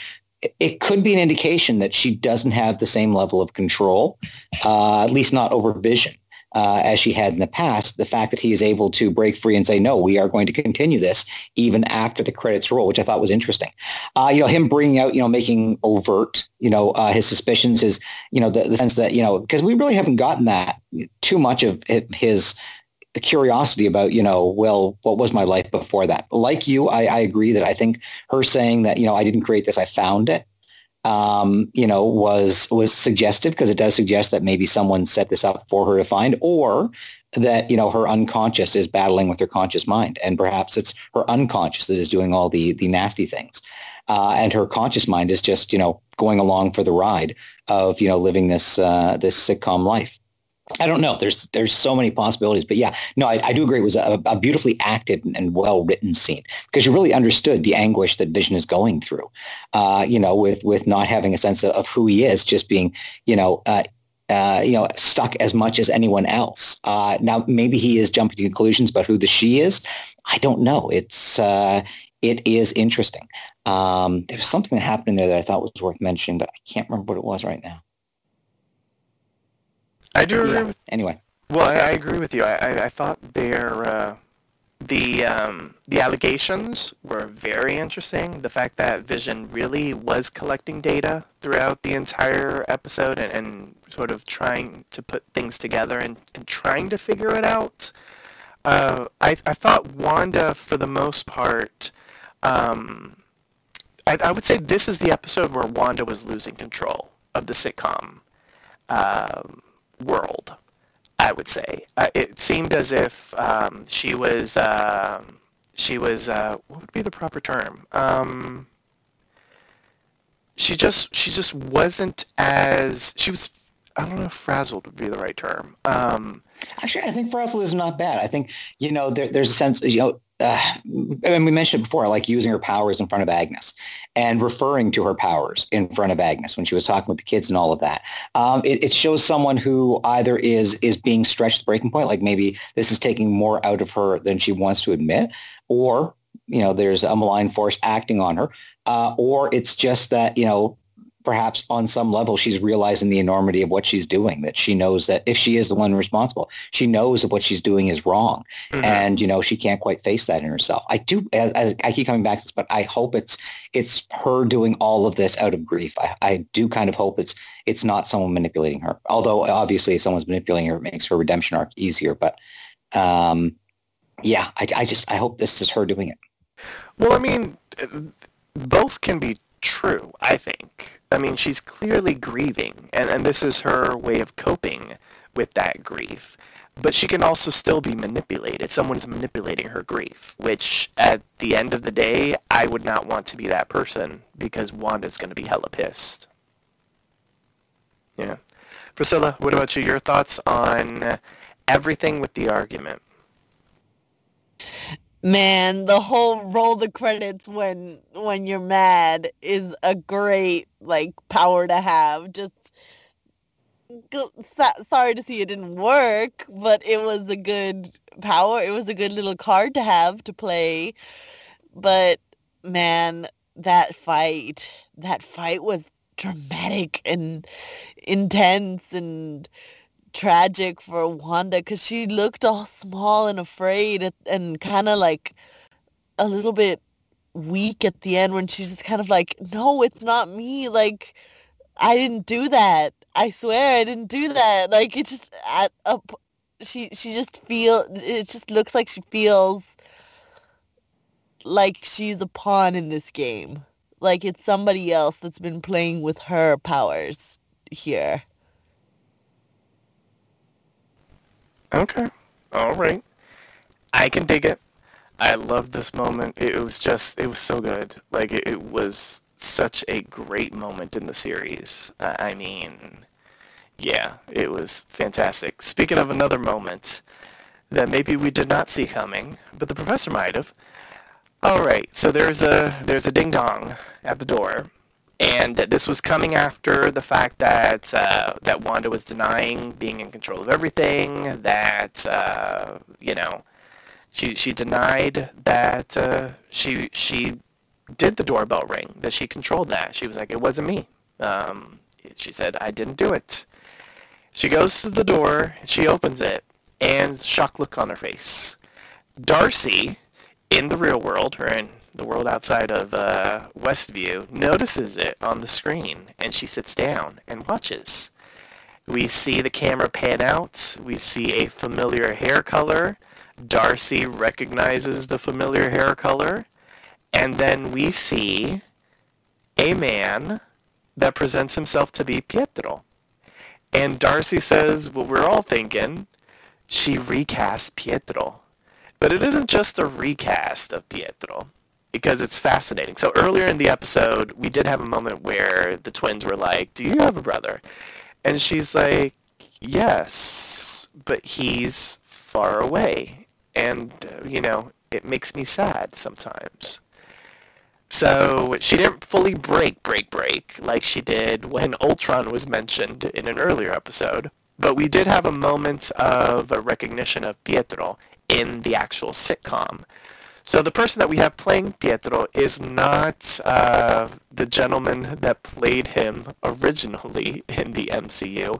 it could be an indication that she doesn't have the same level of control, uh, at least not over vision, uh, as she had in the past. The fact that he is able to break free and say, no, we are going to continue this even after the credits roll, which I thought was interesting. Uh, you know, him bringing out, you know, making overt, you know, uh, his suspicions, his, you know, the, the sense that, you know, because we really haven't gotten that too much of his curiosity about, you know, well, what was my life before that? Like you, I, I agree that I think her saying that, you know, I didn't create this, I found it, um, you know, was was suggestive because it does suggest that maybe someone set this up for her to find, or that you know her unconscious is battling with her conscious mind, and perhaps it's her unconscious that is doing all the the nasty things, uh, and her conscious mind is just you know going along for the ride of you know living this uh, this sitcom life. I don't know. There's there's so many possibilities, but yeah, no, I, I do agree. It was a, a beautifully acted and well written scene because you really understood the anguish that Vision is going through. Uh, you know, with with not having a sense of, of who he is, just being you know. Uh, uh, you know, stuck as much as anyone else. Uh, now, maybe he is jumping to conclusions about who the she is. I don't know. It's uh, it is interesting. Um, there was something that happened there that I thought was worth mentioning, but I can't remember what it was right now. I do agree. Yeah. With, Anyway, well, I, I agree with you. I, I, I thought their uh, the um, the allegations were very interesting. The fact that Vision really was collecting data throughout the entire episode and, and sort of trying to put things together and, and trying to figure it out. Uh, I, I thought Wanda, for the most part, um, I, I would say this is the episode where Wanda was losing control of the sitcom um, world. I would say uh, it seemed as if um, she was um she was uh, what would be the proper term? Um, she just she just wasn't as she was. I don't know if frazzled would be the right term. Um, Actually, I think frazzled is not bad. I think, you know, there, there's a sense, you know, uh, and we mentioned it before, like using her powers in front of Agnes and referring to her powers in front of Agnes when she was talking with the kids and all of that. Um, it, it shows someone who either is is being stretched to breaking point, like maybe this is taking more out of her than she wants to admit, or you know, there's a malign force acting on her, uh, or it's just that you know perhaps on some level she's realizing the enormity of what she's doing that she knows that if she is the one responsible she knows that what she's doing is wrong. Mhm. and you know she can't quite face that in herself. I do as, as i keep coming back to this but i hope it's it's her doing all of this out of grief. I, I do kind of hope it's it's not someone manipulating her although obviously if someone's manipulating her it makes her redemption arc easier but um yeah i, I just i hope this is her doing it. Well, I mean, both can be true, I think. I mean, she's clearly grieving, and, and this is her way of coping with that grief. But she can also still be manipulated. Someone's manipulating her grief, which at the end of the day, I would not want to be that person because Wanda's going to be hella pissed. Yeah. Priscilla, what about you? Your thoughts on everything with the argument? Man, the whole roll the credits when when you're mad is a great like power to have. Just sorry to see it didn't work, but it was a good power. It was a good little card to have to play. But man, that fight, that fight was dramatic and intense and tragic for Wanda because she looked all small and afraid and kind of like a little bit weak at the end when she's just kind of like, no, it's not me. Like, I didn't do that. I swear I didn't do that. Like, it just at up. She she just feel. It just looks like she feels like she's a pawn in this game. Like it's somebody else that's been playing with her powers here. Okay. All right. I can dig it. I love this moment. It was just, it was so good. Like, it, it was such a great moment in the series. I I mean, yeah, it was fantastic. Speaking of another moment that maybe we did not see coming, but the professor might have. All right, so there's a there's a ding dong at the door, and this was coming after the fact that uh, that Wanda was denying being in control of everything. That uh, you know, she she denied that uh, she she did the doorbell ring. That she controlled that. She was like, it wasn't me. Um, she said I didn't do it. She goes to the door. She opens it, and shock look on her face. Darcy, in the real world, or in the world outside of uh, Westview, notices it on the screen, and she sits down and watches. We see the camera pan out. We see a familiar hair color. Darcy recognizes the familiar hair color. And then we see a man that presents himself to be Pietro. And Darcy says what we're all thinking. She recast Pietro. But it isn't just a recast of Pietro because it's fascinating. So earlier in the episode, we did have a moment where the twins were like, "Do you have a brother?" And she's like, "Yes." but he's far away. And, uh, you know, it makes me sad sometimes. So she didn't fully break, break, break like she did when Ultron was mentioned in an earlier episode. But we did have a moment of a recognition of Pietro in the actual sitcom. So the person that we have playing Pietro is not uh, the gentleman that played him originally in the MCU.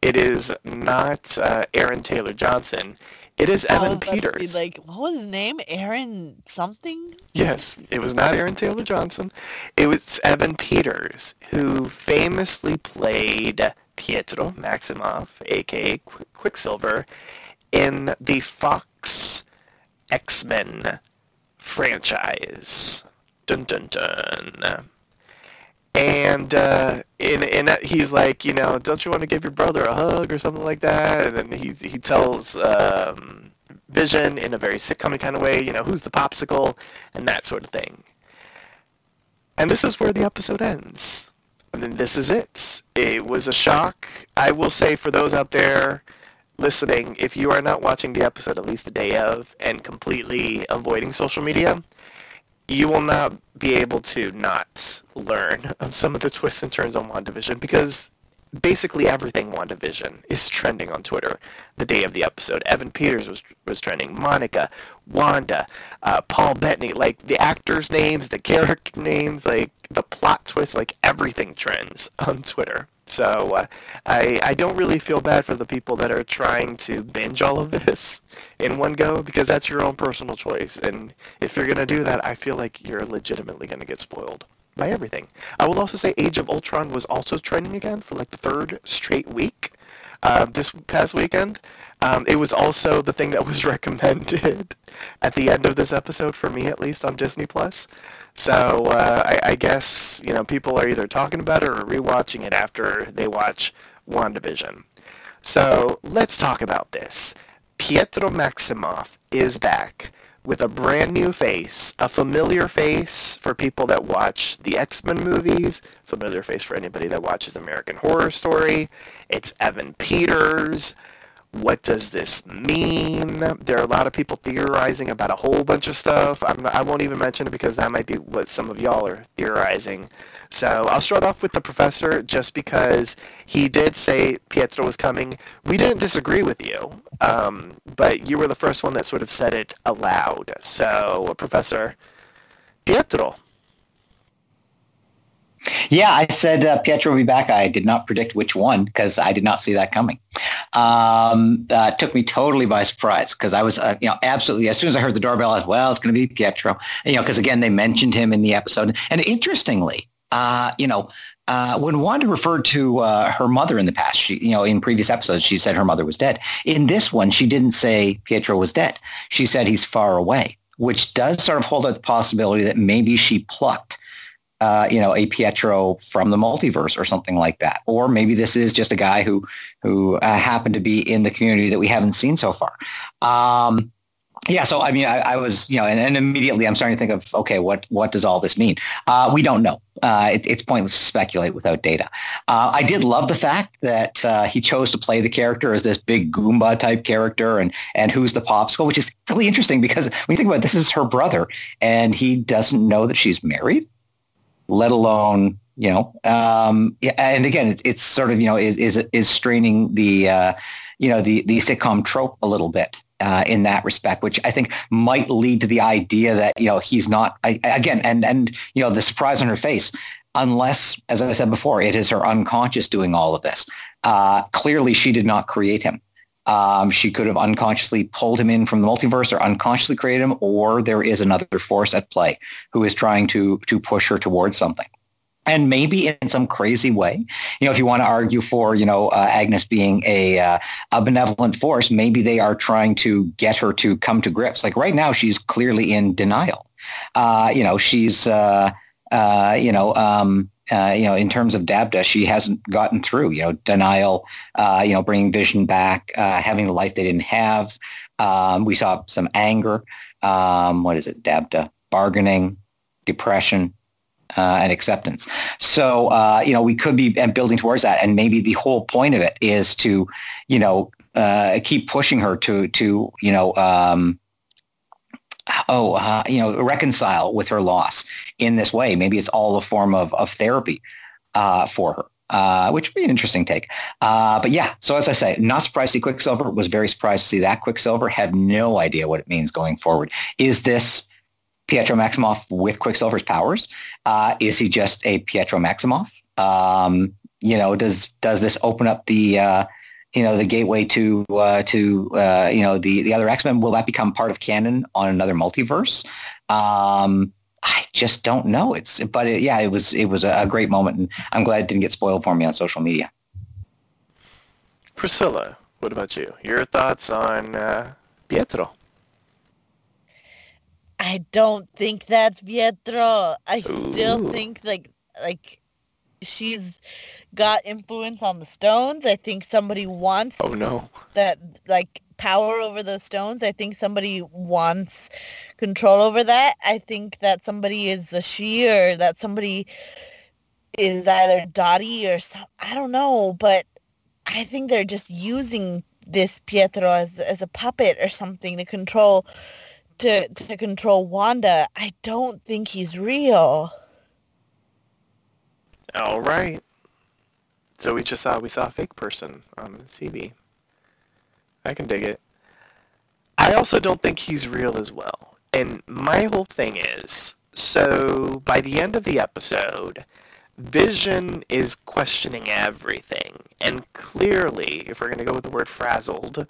It is not uh, Aaron Taylor Johnson. It is Evan Peters. Like, what was his name? Aaron something? Yes, it was not Aaron Taylor Johnson. It was Evan Peters, who famously played Pietro Maximoff, aka Quicksilver, in the Fox X-Men franchise. Dun dun dun. And uh, in in he's like, you know, don't you want to give your brother a hug or something like that? And then he he tells um, Vision in a very sitcom kind of way, you know, who's the popsicle and that sort of thing. And this is where the episode ends. And then this is it. It was a shock. I will say for those out there listening, if you are not watching the episode at least the day of and completely avoiding social media, you will not be able to not learn of some of the twists and turns on WandaVision because basically everything WandaVision is trending on Twitter the day of the episode. Evan Peters was was trending. Monica, Wanda, uh, Paul Bettany, like the actors' names, the character names, like the plot twists, like everything trends on Twitter. So uh, I I don't really feel bad for the people that are trying to binge all of this in one go because that's your own personal choice. And if you're gonna do that, I feel like you're legitimately gonna get spoiled by everything. I will also say Age of Ultron was also trending again for like the third straight week uh, this past weekend. Um, it was also the thing that was recommended at the end of this episode for me, at least on Disney Plus. So uh, I, I, guess you know people are either talking about it or rewatching it after they watch WandaVision. So let's talk about this. Pietro Maximoff is back with a brand new face, a familiar face for people that watch the X-Men movies, familiar face for anybody that watches American Horror Story. It's Evan Peters. What does this mean? There are a lot of people theorizing about a whole bunch of stuff. Not, i won't even mention it because that might be what some of y'all are theorizing. So I'll start off with the professor just because he did say Pietro was coming. We didn't disagree with you, um, but you were the first one that sort of said it aloud. So, Professor Pietro. Yeah, I said uh, Pietro will be back. I did not predict which one because I did not see that coming. Um, uh, took me totally by surprise because I was, uh, you know, absolutely as soon as I heard the doorbell, I was, well, it's going to be Pietro. And, you know, because again, they mentioned him in the episode. And interestingly, uh, you know, uh, when Wanda referred to uh, her mother in the past, she, you know, in previous episodes, she said her mother was dead. In this one, she didn't say Pietro was dead. She said he's far away, which does sort of hold out the possibility that maybe she plucked, uh, you know, a Pietro from the multiverse or something like that. Or maybe this is just a guy who who uh, happened to be in the community that we haven't seen so far. Um, yeah, so I mean, I, I was, you know, and, and, immediately I'm starting to think of, okay, what what does all this mean? Uh, we don't know. Uh, it, it's pointless to speculate without data. Uh, I did love the fact that uh, he chose to play the character as this big Goomba type character, and and who's the popsicle, which is really interesting because when you think about it, this is her brother, and he doesn't know that she's married, let alone you know. Um, and again, it, it's sort of you know is is is straining the uh, you know the the sitcom trope a little bit uh, in that respect, which I think might lead to the idea that you know he's not I, again, and and you know the surprise on her face, unless, as I said before, it is her unconscious doing all of this. Uh, clearly, she did not create him. Um, she could have unconsciously pulled him in from the multiverse, or unconsciously created him, or there is another force at play who is trying to to push her towards something and maybe in some crazy way, you know, if you want to argue for, you know, uh, Agnes being a, uh, a benevolent force, maybe they are trying to get her to come to grips. Like right now, she's clearly in denial. Uh, you know, she's, uh, uh, you know, um, uh, you know, in terms of Dabda, she hasn't gotten through, you know, denial, you know, bringing vision back, having the life they didn't have. Um, we saw some anger. Um, what is it? Dabda, bargaining, depression, uh, and acceptance. So, uh, you know, we could be building towards that. And maybe the whole point of it is to, you know, uh, keep pushing her to to you know um, oh uh, you know reconcile with her loss in this way. Maybe it's all a form of of therapy uh, for her. Uh, which would be an interesting take. Uh, but yeah, so as I say, not surprised to see Quicksilver. Was very surprised to see that Quicksilver. Have no idea what it means going forward. Is this Pietro Maximoff with Quicksilver's powers? Uh, is he just a Pietro Maximoff? Um, you know, does does this open up the uh, you know the gateway to uh, to uh, you know the the other X Men? Will that become part of canon on another multiverse? Um, I just don't know. It's but it, yeah, it was it was a great moment, and I'm glad it didn't get spoiled for me on social media. Priscilla, what about you? Your thoughts on uh, Pietro? I don't think that's Pietro. I Ooh. still think like like she's got influence on the stones. I think somebody wants Oh no. that like power over those stones. I think somebody wants control over that. I think that somebody is a she or that somebody is either Dottie or some I don't know, but I think they're just using this Pietro as as a puppet or something to control to to control Wanda. I don't think he's real. All right. So we just saw we saw a fake person on the CB. I can dig it. I also don't think he's real as well. And my whole thing is, so by the end of the episode, Vision is questioning everything. And clearly, if we're going to go with the word frazzled,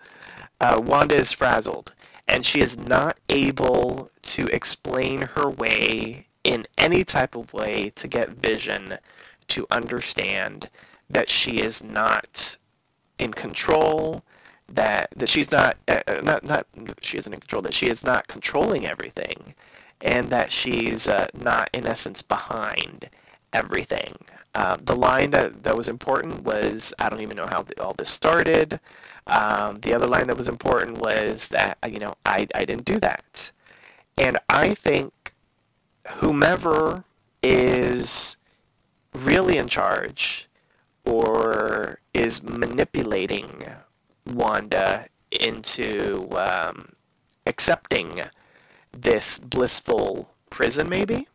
uh, Wanda is frazzled. And she is not able to explain her way in any type of way to get Vision to understand that she is not in control, that that she's not uh, uh, not not she isn't in control, that she is not controlling everything, and that she's uh, not in essence behind everything. Um, the line that, that was important was I don't even know how all this started. Um, the other line that was important was that you know I I didn't do that, and I think whomever is really in charge or is manipulating Wanda into um, accepting this blissful prison, maybe,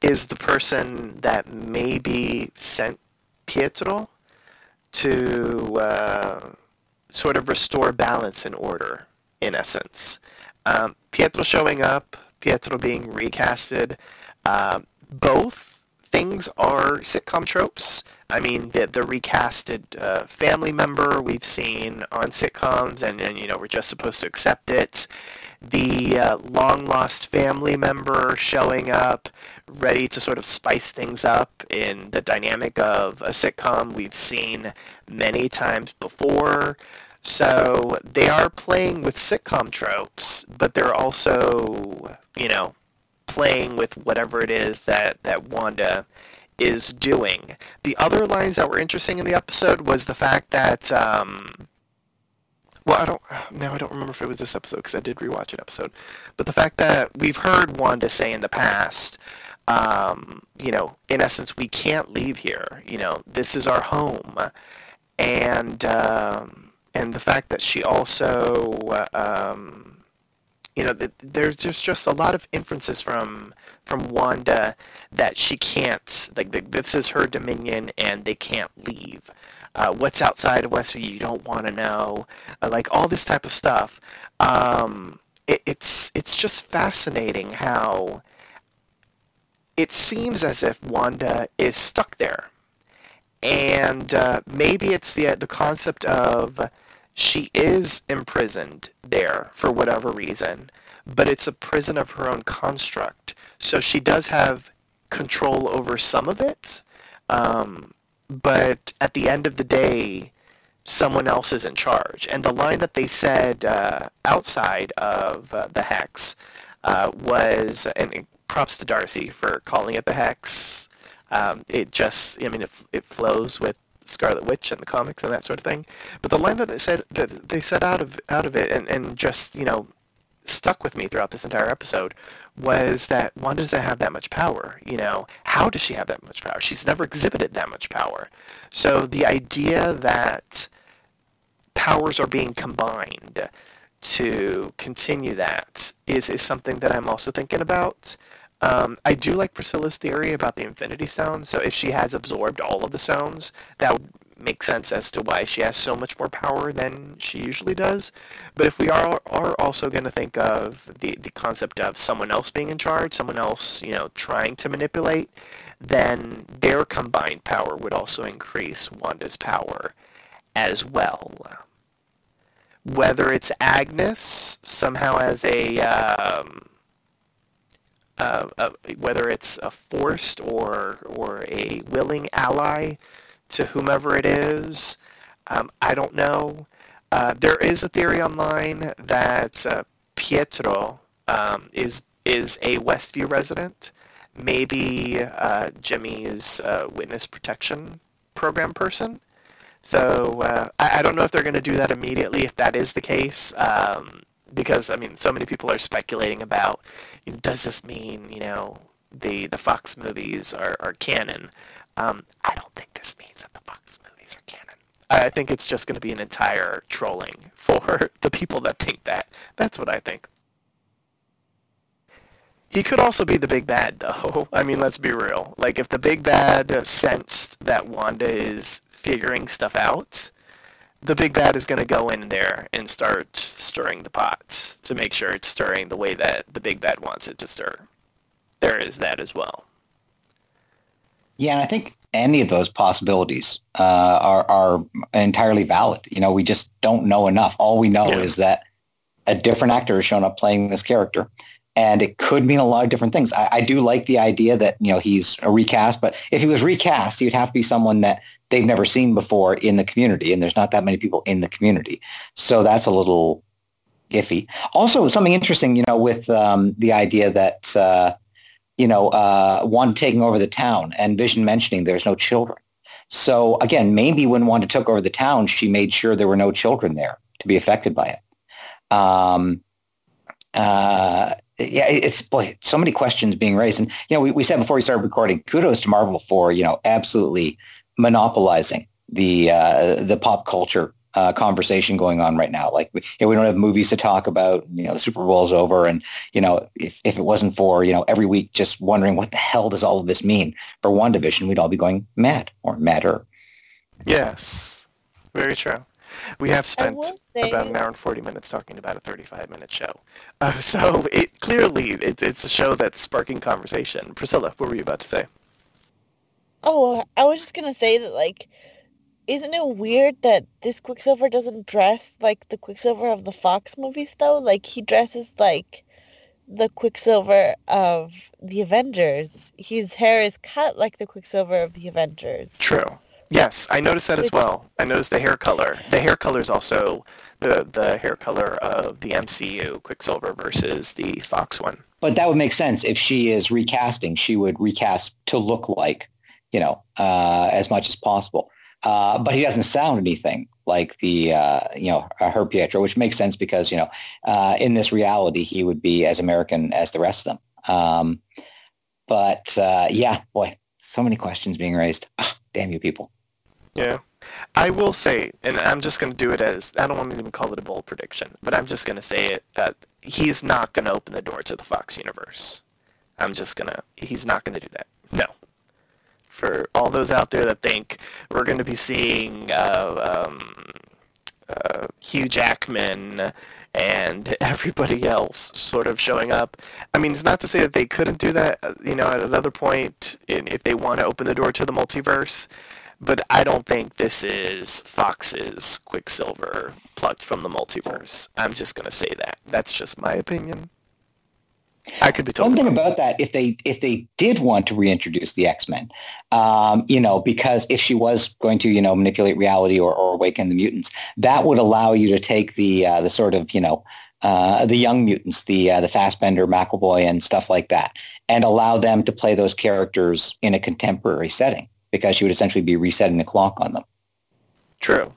is the person that maybe sent Pietro to uh, sort of restore balance and order, in essence. Um, Pietro showing up, Pietro being recasted, uh, both things are sitcom tropes. I mean, the, the recasted uh, family member we've seen on sitcoms, and, and, you know, we're just supposed to accept it. The uh, long lost family member showing up, ready to sort of spice things up in the dynamic of a sitcom we've seen many times before. So they are playing with sitcom tropes, but they're also, you know, playing with whatever it is that, that Wanda is doing. The other lines that were interesting in the episode was the fact that, um, well, I don't, now I don't remember if it was this episode because I did rewatch an episode, but the fact that we've heard Wanda say in the past, um, you know, in essence, we can't leave here. You know, this is our home, and um, and the fact that she also, uh, um, you know, th- there's just just a lot of inferences from from Wanda that she can't like th- this is her dominion and they can't leave. Uh, what's outside of Westview you don't want to know, uh, like all this type of stuff. Um, it, it's it's just fascinating how it seems as if Wanda is stuck there. And uh, maybe it's the, the concept of she is imprisoned there for whatever reason, but it's a prison of her own construct. So she does have control over some of it, um, but at the end of the day, someone else is in charge. And the line that they said uh, outside of uh, the hex uh, was, and props to Darcy for calling it the hex. Um, it just, I mean, it, it flows with Scarlet Witch and the comics and that sort of thing. But the line that they said that they said out of out of it and, and just you know stuck with me throughout this entire episode was that Wanda doesn't have that much power. You know, how does she have that much power? She's never exhibited that much power. So the idea that powers are being combined to continue that is, is something that I'm also thinking about. Um, I do like Priscilla's theory about the Infinity Stone. So if she has absorbed all of the stones, that would make sense as to why she has so much more power than she usually does. But if we are are also going to think of the the concept of someone else being in charge, someone else you know trying to manipulate, then their combined power would also increase Wanda's power as well. Whether it's Agnes somehow as a um, uh, uh, whether it's a forced or or a willing ally to whomever it is, um, I don't know. Uh, there is a theory online that uh, Pietro um, is is a Westview resident, maybe uh, Jimmy's witness protection program person. So I, I, don't know if they're going to do that immediately. If that is the case, um, because I mean, so many people are speculating about, you know, does this mean you know the the Fox movies are, are canon? Um, I don't think this means that the Fox movies are canon. I think it's just going to be an entire trolling for the people that think that. That's what I think. He could also be the big bad, though. I mean, let's be real. Like, if the big bad sensed that Wanda is figuring stuff out, the big bad is going to go in there and start stirring the pot to make sure it's stirring the way that the big bad wants it to stir. There is that as well. Yeah, and I think any of those possibilities uh, are, are entirely valid. You know, we just don't know enough. All we know yeah. is that a different actor has shown up playing this character, and it could mean a lot of different things. I, I do like the idea that you know he's a recast, but if he was recast, he'd have to be someone that they've never seen before in the community, and there's not that many people in the community. So that's a little iffy. Also, something interesting, you know, with um, the idea that, uh, you know, uh, Wanda taking over the town and Vision mentioning there's no children. So again, maybe when Wanda took over the town, she made sure there were no children there to be affected by it. Um, uh, yeah, it's boy, so many questions being raised. And, you know, we, we said before we started recording, kudos to Marvel for, you know, absolutely monopolizing the uh, the pop culture uh, conversation going on right now. Like we, you know, we don't have movies to talk about. You know, the Super Bowl's over, and you know, if, if it wasn't for you know every week just wondering what the hell does all of this mean for WandaVision, we'd all be going mad or madder. Yes, very true. We have spent say... about an hour and 40 minutes talking about a 35-minute show. Uh, so it clearly it, it's a show that's sparking conversation. Priscilla, what were you about to say? Oh, I was just gonna say that like, isn't it weird that this Quicksilver doesn't dress like the Quicksilver of the Fox movies though? Like he dresses like the Quicksilver of the Avengers. His hair is cut like the Quicksilver of the Avengers. True. Yes, I noticed that as well. I noticed the hair color. The hair color is also the the hair color of the MCU Quicksilver versus the Fox one. But that would make sense if she is recasting. She would recast to look like you know, uh, as much as possible. Uh, but he doesn't sound anything like the, uh, you know, her Pietro, which makes sense because, you know, uh, in this reality, he would be as American as the rest of them. Um, but uh, yeah, boy, so many questions being raised. Ugh, damn you people. Yeah. I will say, and I'm just going to do it as, I don't want to even call it a bold prediction, but I'm just going to say it, that he's not going to open the door to the Fox universe. I'm just going to, he's not going to do that. No for all those out there that think we're going to be seeing uh, um, uh, Hugh Jackman and everybody else sort of showing up. I mean, it's not to say that they couldn't do that, uh, you know, at another point in, if they want to open the door to the multiverse. But I don't think this is Fox's Quicksilver plucked from the multiverse. I'm just going to say that. That's just my opinion. I could be totally One thing about that, if they if they did want to reintroduce the X Men, um, you know, because if she was going to, you know, manipulate reality or, or awaken the mutants, that would allow you to take the uh, the sort of, you know, uh, the young mutants, the uh, the Fassbender, McAvoy, and stuff like that, and allow them to play those characters in a contemporary setting, because she would essentially be resetting the clock on them. True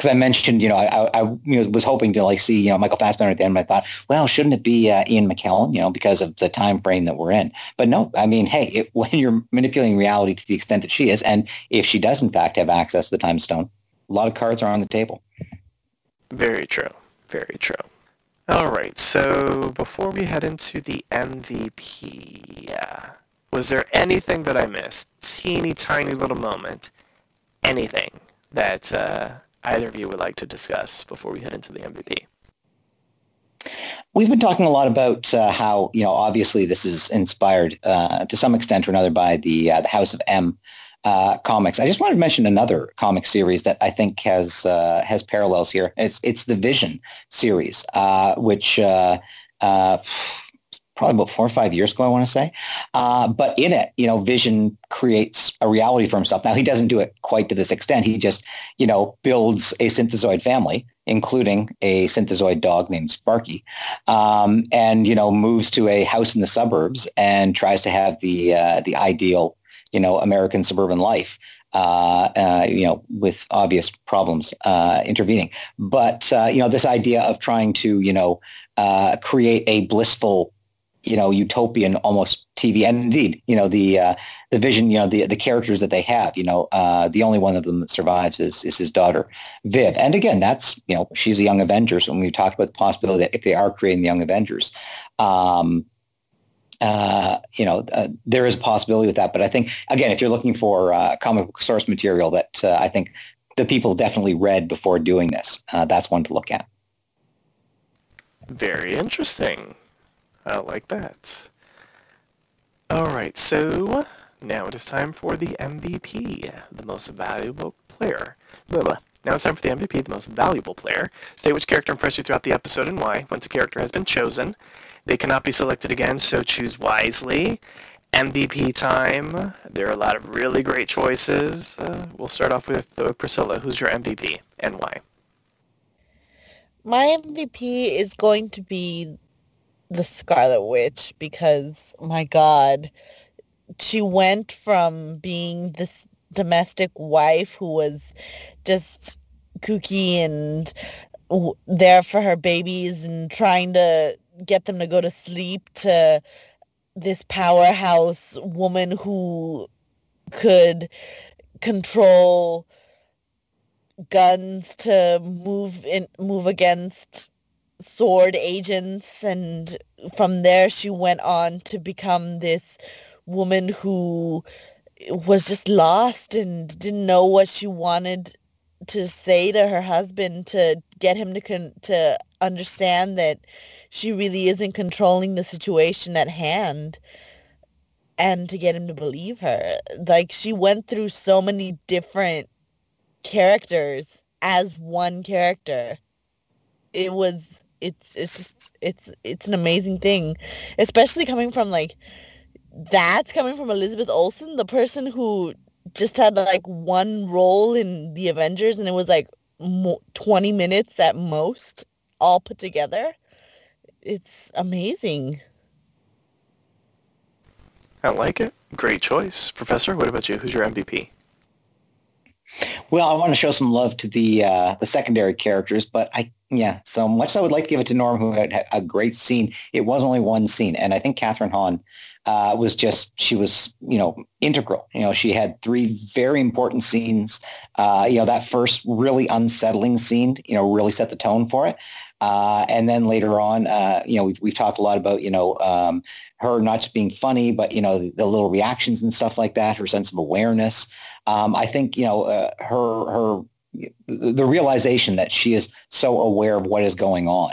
because I mentioned, you know, I, I you know, was hoping to like see, you know, Michael Fassbender at the end. But I thought, well, shouldn't it be uh, Ian McKellen, you know, because of the time frame that we're in? But no, I mean, hey, it, when you're manipulating reality to the extent that she is, and if she does in fact have access to the time stone, a lot of cards are on the table. Very true. Very true. All right, so before we head into the MVP, uh, was there anything that I missed? Teeny tiny little moment. Anything that uh, either of you would like to discuss before we head into the MVP? We've been talking a lot about uh, how, you know, obviously this is inspired uh, to some extent or another by the, uh, the House of M uh, comics. I just wanted to mention another comic series that I think has uh, has parallels here. It's it's the Vision series, uh, which probably about four or five years ago, I want to say. Uh, but in it, you know, Vision creates a reality for himself. Now, he doesn't do it quite to this extent. He just, you know, builds a synthezoid family, including a synthezoid dog named Sparky, um, and, you know, moves to a house in the suburbs and tries to have the, uh, the ideal, you know, American suburban life. Uh, uh, you know, with obvious problems uh, intervening. But, uh, you know, this idea of trying to, you know, uh, create a blissful you know, utopian almost TV. And indeed, you know, the uh, the vision, you know, the the characters that they have, you know, uh, the only one of them that survives is is his daughter, Viv. And again, that's you know, she's a young Avengers. When we talked about the possibility that if they are creating the young Avengers, um, uh, you know, uh, there is a possibility with that. But I think again, if you're looking for uh, comic source material that uh, I think the people definitely read before doing this, uh, that's one to look at. Very interesting. I like that. Alright, so now it is time for the MVP, the most valuable player. Blah, blah. Now it's time for the MVP, the most valuable player. Say which character impressed you throughout the episode and why. Once a character has been chosen, they cannot be selected again, so choose wisely. MVP time. There are a lot of really great choices. Uh, we'll start off with uh, Priscilla. Who's your MVP and why? My MVP is going to be the Scarlet Witch because my God, she went from being this domestic wife who was just kooky and w- there for her babies and trying to get them to go to sleep to this powerhouse woman who could control guns to move in move against sword agents and from there she went on to become this woman who was just lost and didn't know what she wanted to say to her husband to get him to con- to understand that she really isn't controlling the situation at hand and to get him to believe her. Like she went through so many different characters as one character. It was it's it's just it's it's an amazing thing, especially coming from like that's coming from Elizabeth Olsen, the person who just had like one role in the Avengers, and it was like mo- twenty minutes at most, all put together. It's amazing. I like it. Great choice, Professor. What about you? Who's your MVP? Well, I want to show some love to the uh, the secondary characters, but I yeah. So much I would like to give it to Norm, who had a great scene. It was only one scene, and I think Kathryn Hahn uh, was just she was you know integral. You know, she had three very important scenes. Uh, you know, that first really unsettling scene, you know, really set the tone for it. Uh, and then later on, uh, you know, we've, we've talked a lot about, you know, um, her not just being funny, but, you know, the, the, little reactions and stuff like that, her sense of awareness. Um, I think, you know, uh, her, her the realization that she is so aware of what is going on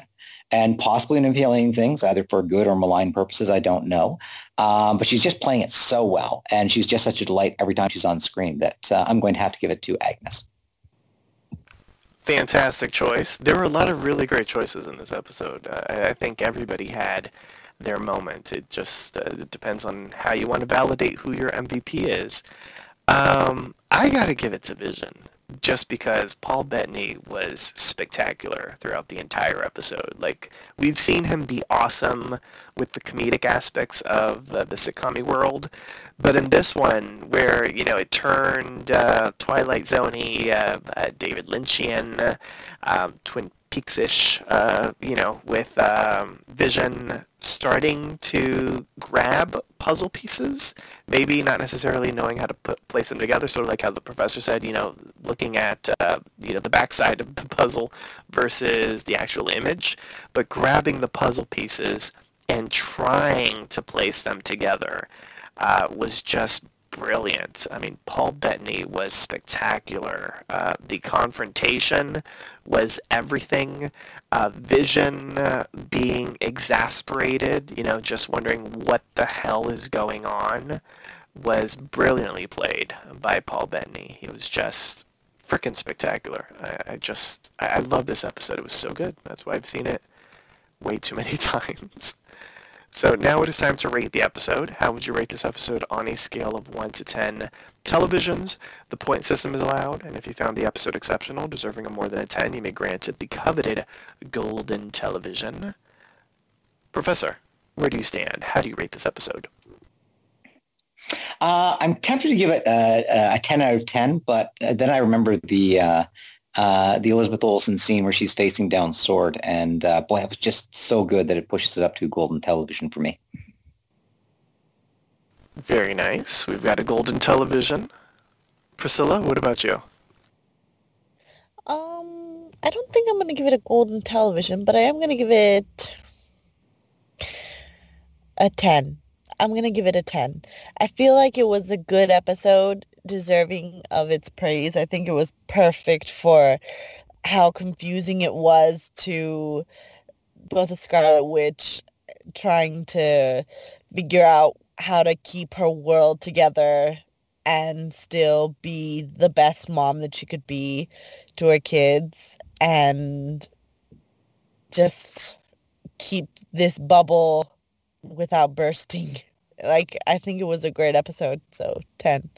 and possibly manipulating things either for good or malign purposes. I don't know. Um, but she's just playing it so well. And she's just such a delight every time she's on screen that uh, I'm going to have to give it to Agnes. Fantastic choice. There were a lot of really great choices in this episode. Uh, I, I think everybody had their moment. It just uh, it depends on how you want to validate who your MVP is. Um, I got to give it to Vision just because Paul Bettany was spectacular throughout the entire episode. Like, we've seen him be awesome with the comedic aspects of uh, the sitcom world, but in this one, where, you know, it turned uh, Twilight Zone-y, uh, uh David Lynchian, um, Twin Peaks-ish, uh, you know, with um, Vision starting to grab puzzle pieces, maybe not necessarily knowing how to put place them together, sort of like how the professor said, you know, looking at uh, you know the backside of the puzzle versus the actual image, but grabbing the puzzle pieces and trying to place them together uh, was just brilliant. I mean, Paul Bettany was spectacular. Uh, the confrontation was everything. Uh, Vision uh, being exasperated, you know, just wondering what the hell is going on, was brilliantly played by Paul Bettany. He was just freaking spectacular. I, I just, I, I love this episode. It was so good. That's why I've seen it way too many times. So now it is time to rate the episode. How would you rate this episode on a scale of 1 to 10 televisions? The point system is allowed, and if you found the episode exceptional, deserving of more than a 10, you may grant it the coveted golden television. Professor, where do you stand? How do you rate this episode? Uh, I'm tempted to give it a, a 10 out of 10, but then I remember the uh, uh, the Elizabeth Olsen scene where she's facing down Sword, and uh, boy, it was just so good that it pushes it up to golden television for me. Very nice. We've got a golden television. Priscilla, what about you? Um, I don't think I'm gonna give it a golden television, but I am gonna give it a ten. I'm gonna give it a ten. I feel like it was a good episode deserving of its praise. I think it was perfect for how confusing it was to both the Scarlet Witch trying to figure out how to keep her world together and still be the best mom that she could be to her kids and just keep this bubble without bursting. Like I think it was a great episode, so 10.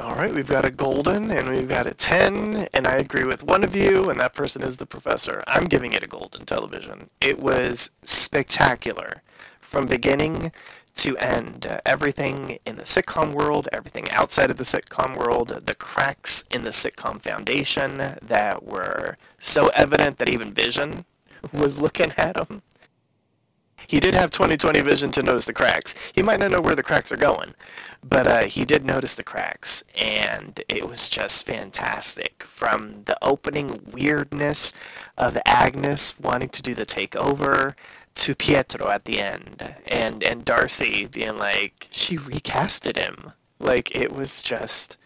All right, we've got a golden and we've got a 10, and I agree with one of you, and that person is the professor. I'm giving it a golden television. It was spectacular from beginning to end. Everything in the sitcom world, everything outside of the sitcom world, the cracks in the sitcom foundation that were so evident that even Vision was looking at them. He did have 20/20 vision to notice the cracks. He might not know where the cracks are going, but uh, he did notice the cracks, and it was just fantastic. From the opening weirdness of Agnes wanting to do the takeover to Pietro at the end, and and Darcy being like she recasted him. Like it was just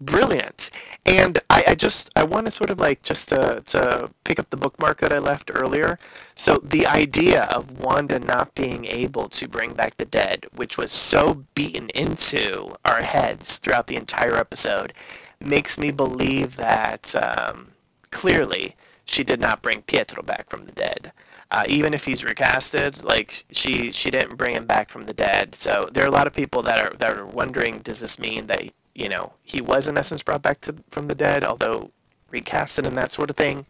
brilliant. And I, I just I want to sort of like just to, to pick up the bookmark that I left earlier. So the idea of Wanda not being able to bring back the dead, which was so beaten into our heads throughout the entire episode, makes me believe that um, clearly she did not bring Pietro back from the dead. Uh, even if he's recasted, like she she didn't bring him back from the dead. So there are a lot of people that are that are wondering, does this mean that you know, he was in essence brought back to, from the dead, although recasted and that sort of thing.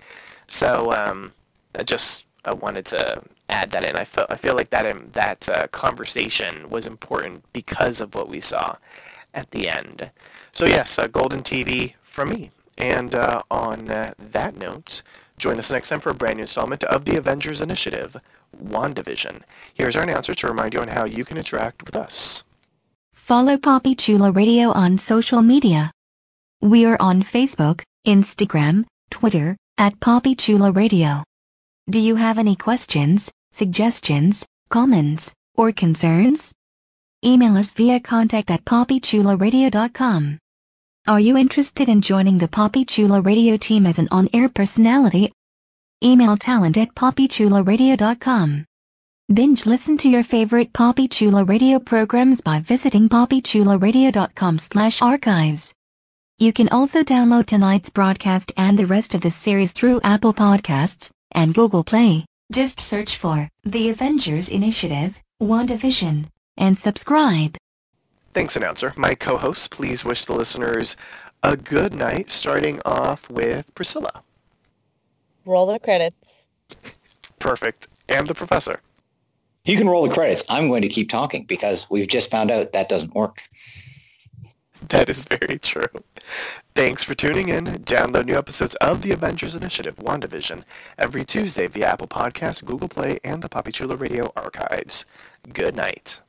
So um, I just I wanted to add that in. I feel I feel like that um, that uh, conversation was important because of what we saw at the end. So yes, uh, Golden TV from me. And uh, on uh, that note, join us next time for a brand new installment of the Avengers Initiative, WandaVision. Here's our announcer to remind you on how you can interact with us. Follow Papi Chulo Radio on social media. We are on Facebook, Instagram, Twitter, at Papi Chulo Radio. Do you have any questions, suggestions, comments, or concerns? Email us via contact at papichuloradio.com. Are you interested in joining the Papi Chulo Radio team as an on-air personality? Email talent at papichuloradio.com. Binge listen to your favorite Papi Chulo radio programs by visiting papichuloradio.com slash archives. You can also download tonight's broadcast and the rest of the series through Apple Podcasts and Google Play. Just search for The Avengers Initiative, WandaVision, and subscribe. Thanks, announcer. My co-hosts, please wish the listeners a good night, starting off with Priscilla. Roll the credits. Perfect. And the professor. You can roll the credits. I'm going to keep talking because we've just found out that doesn't work. that is very true. Thanks for tuning in. Download new episodes of the Avengers Initiative WandaVision every Tuesday via Apple Podcasts, Google Play, and the Papi Chulo Radio archives. Good night.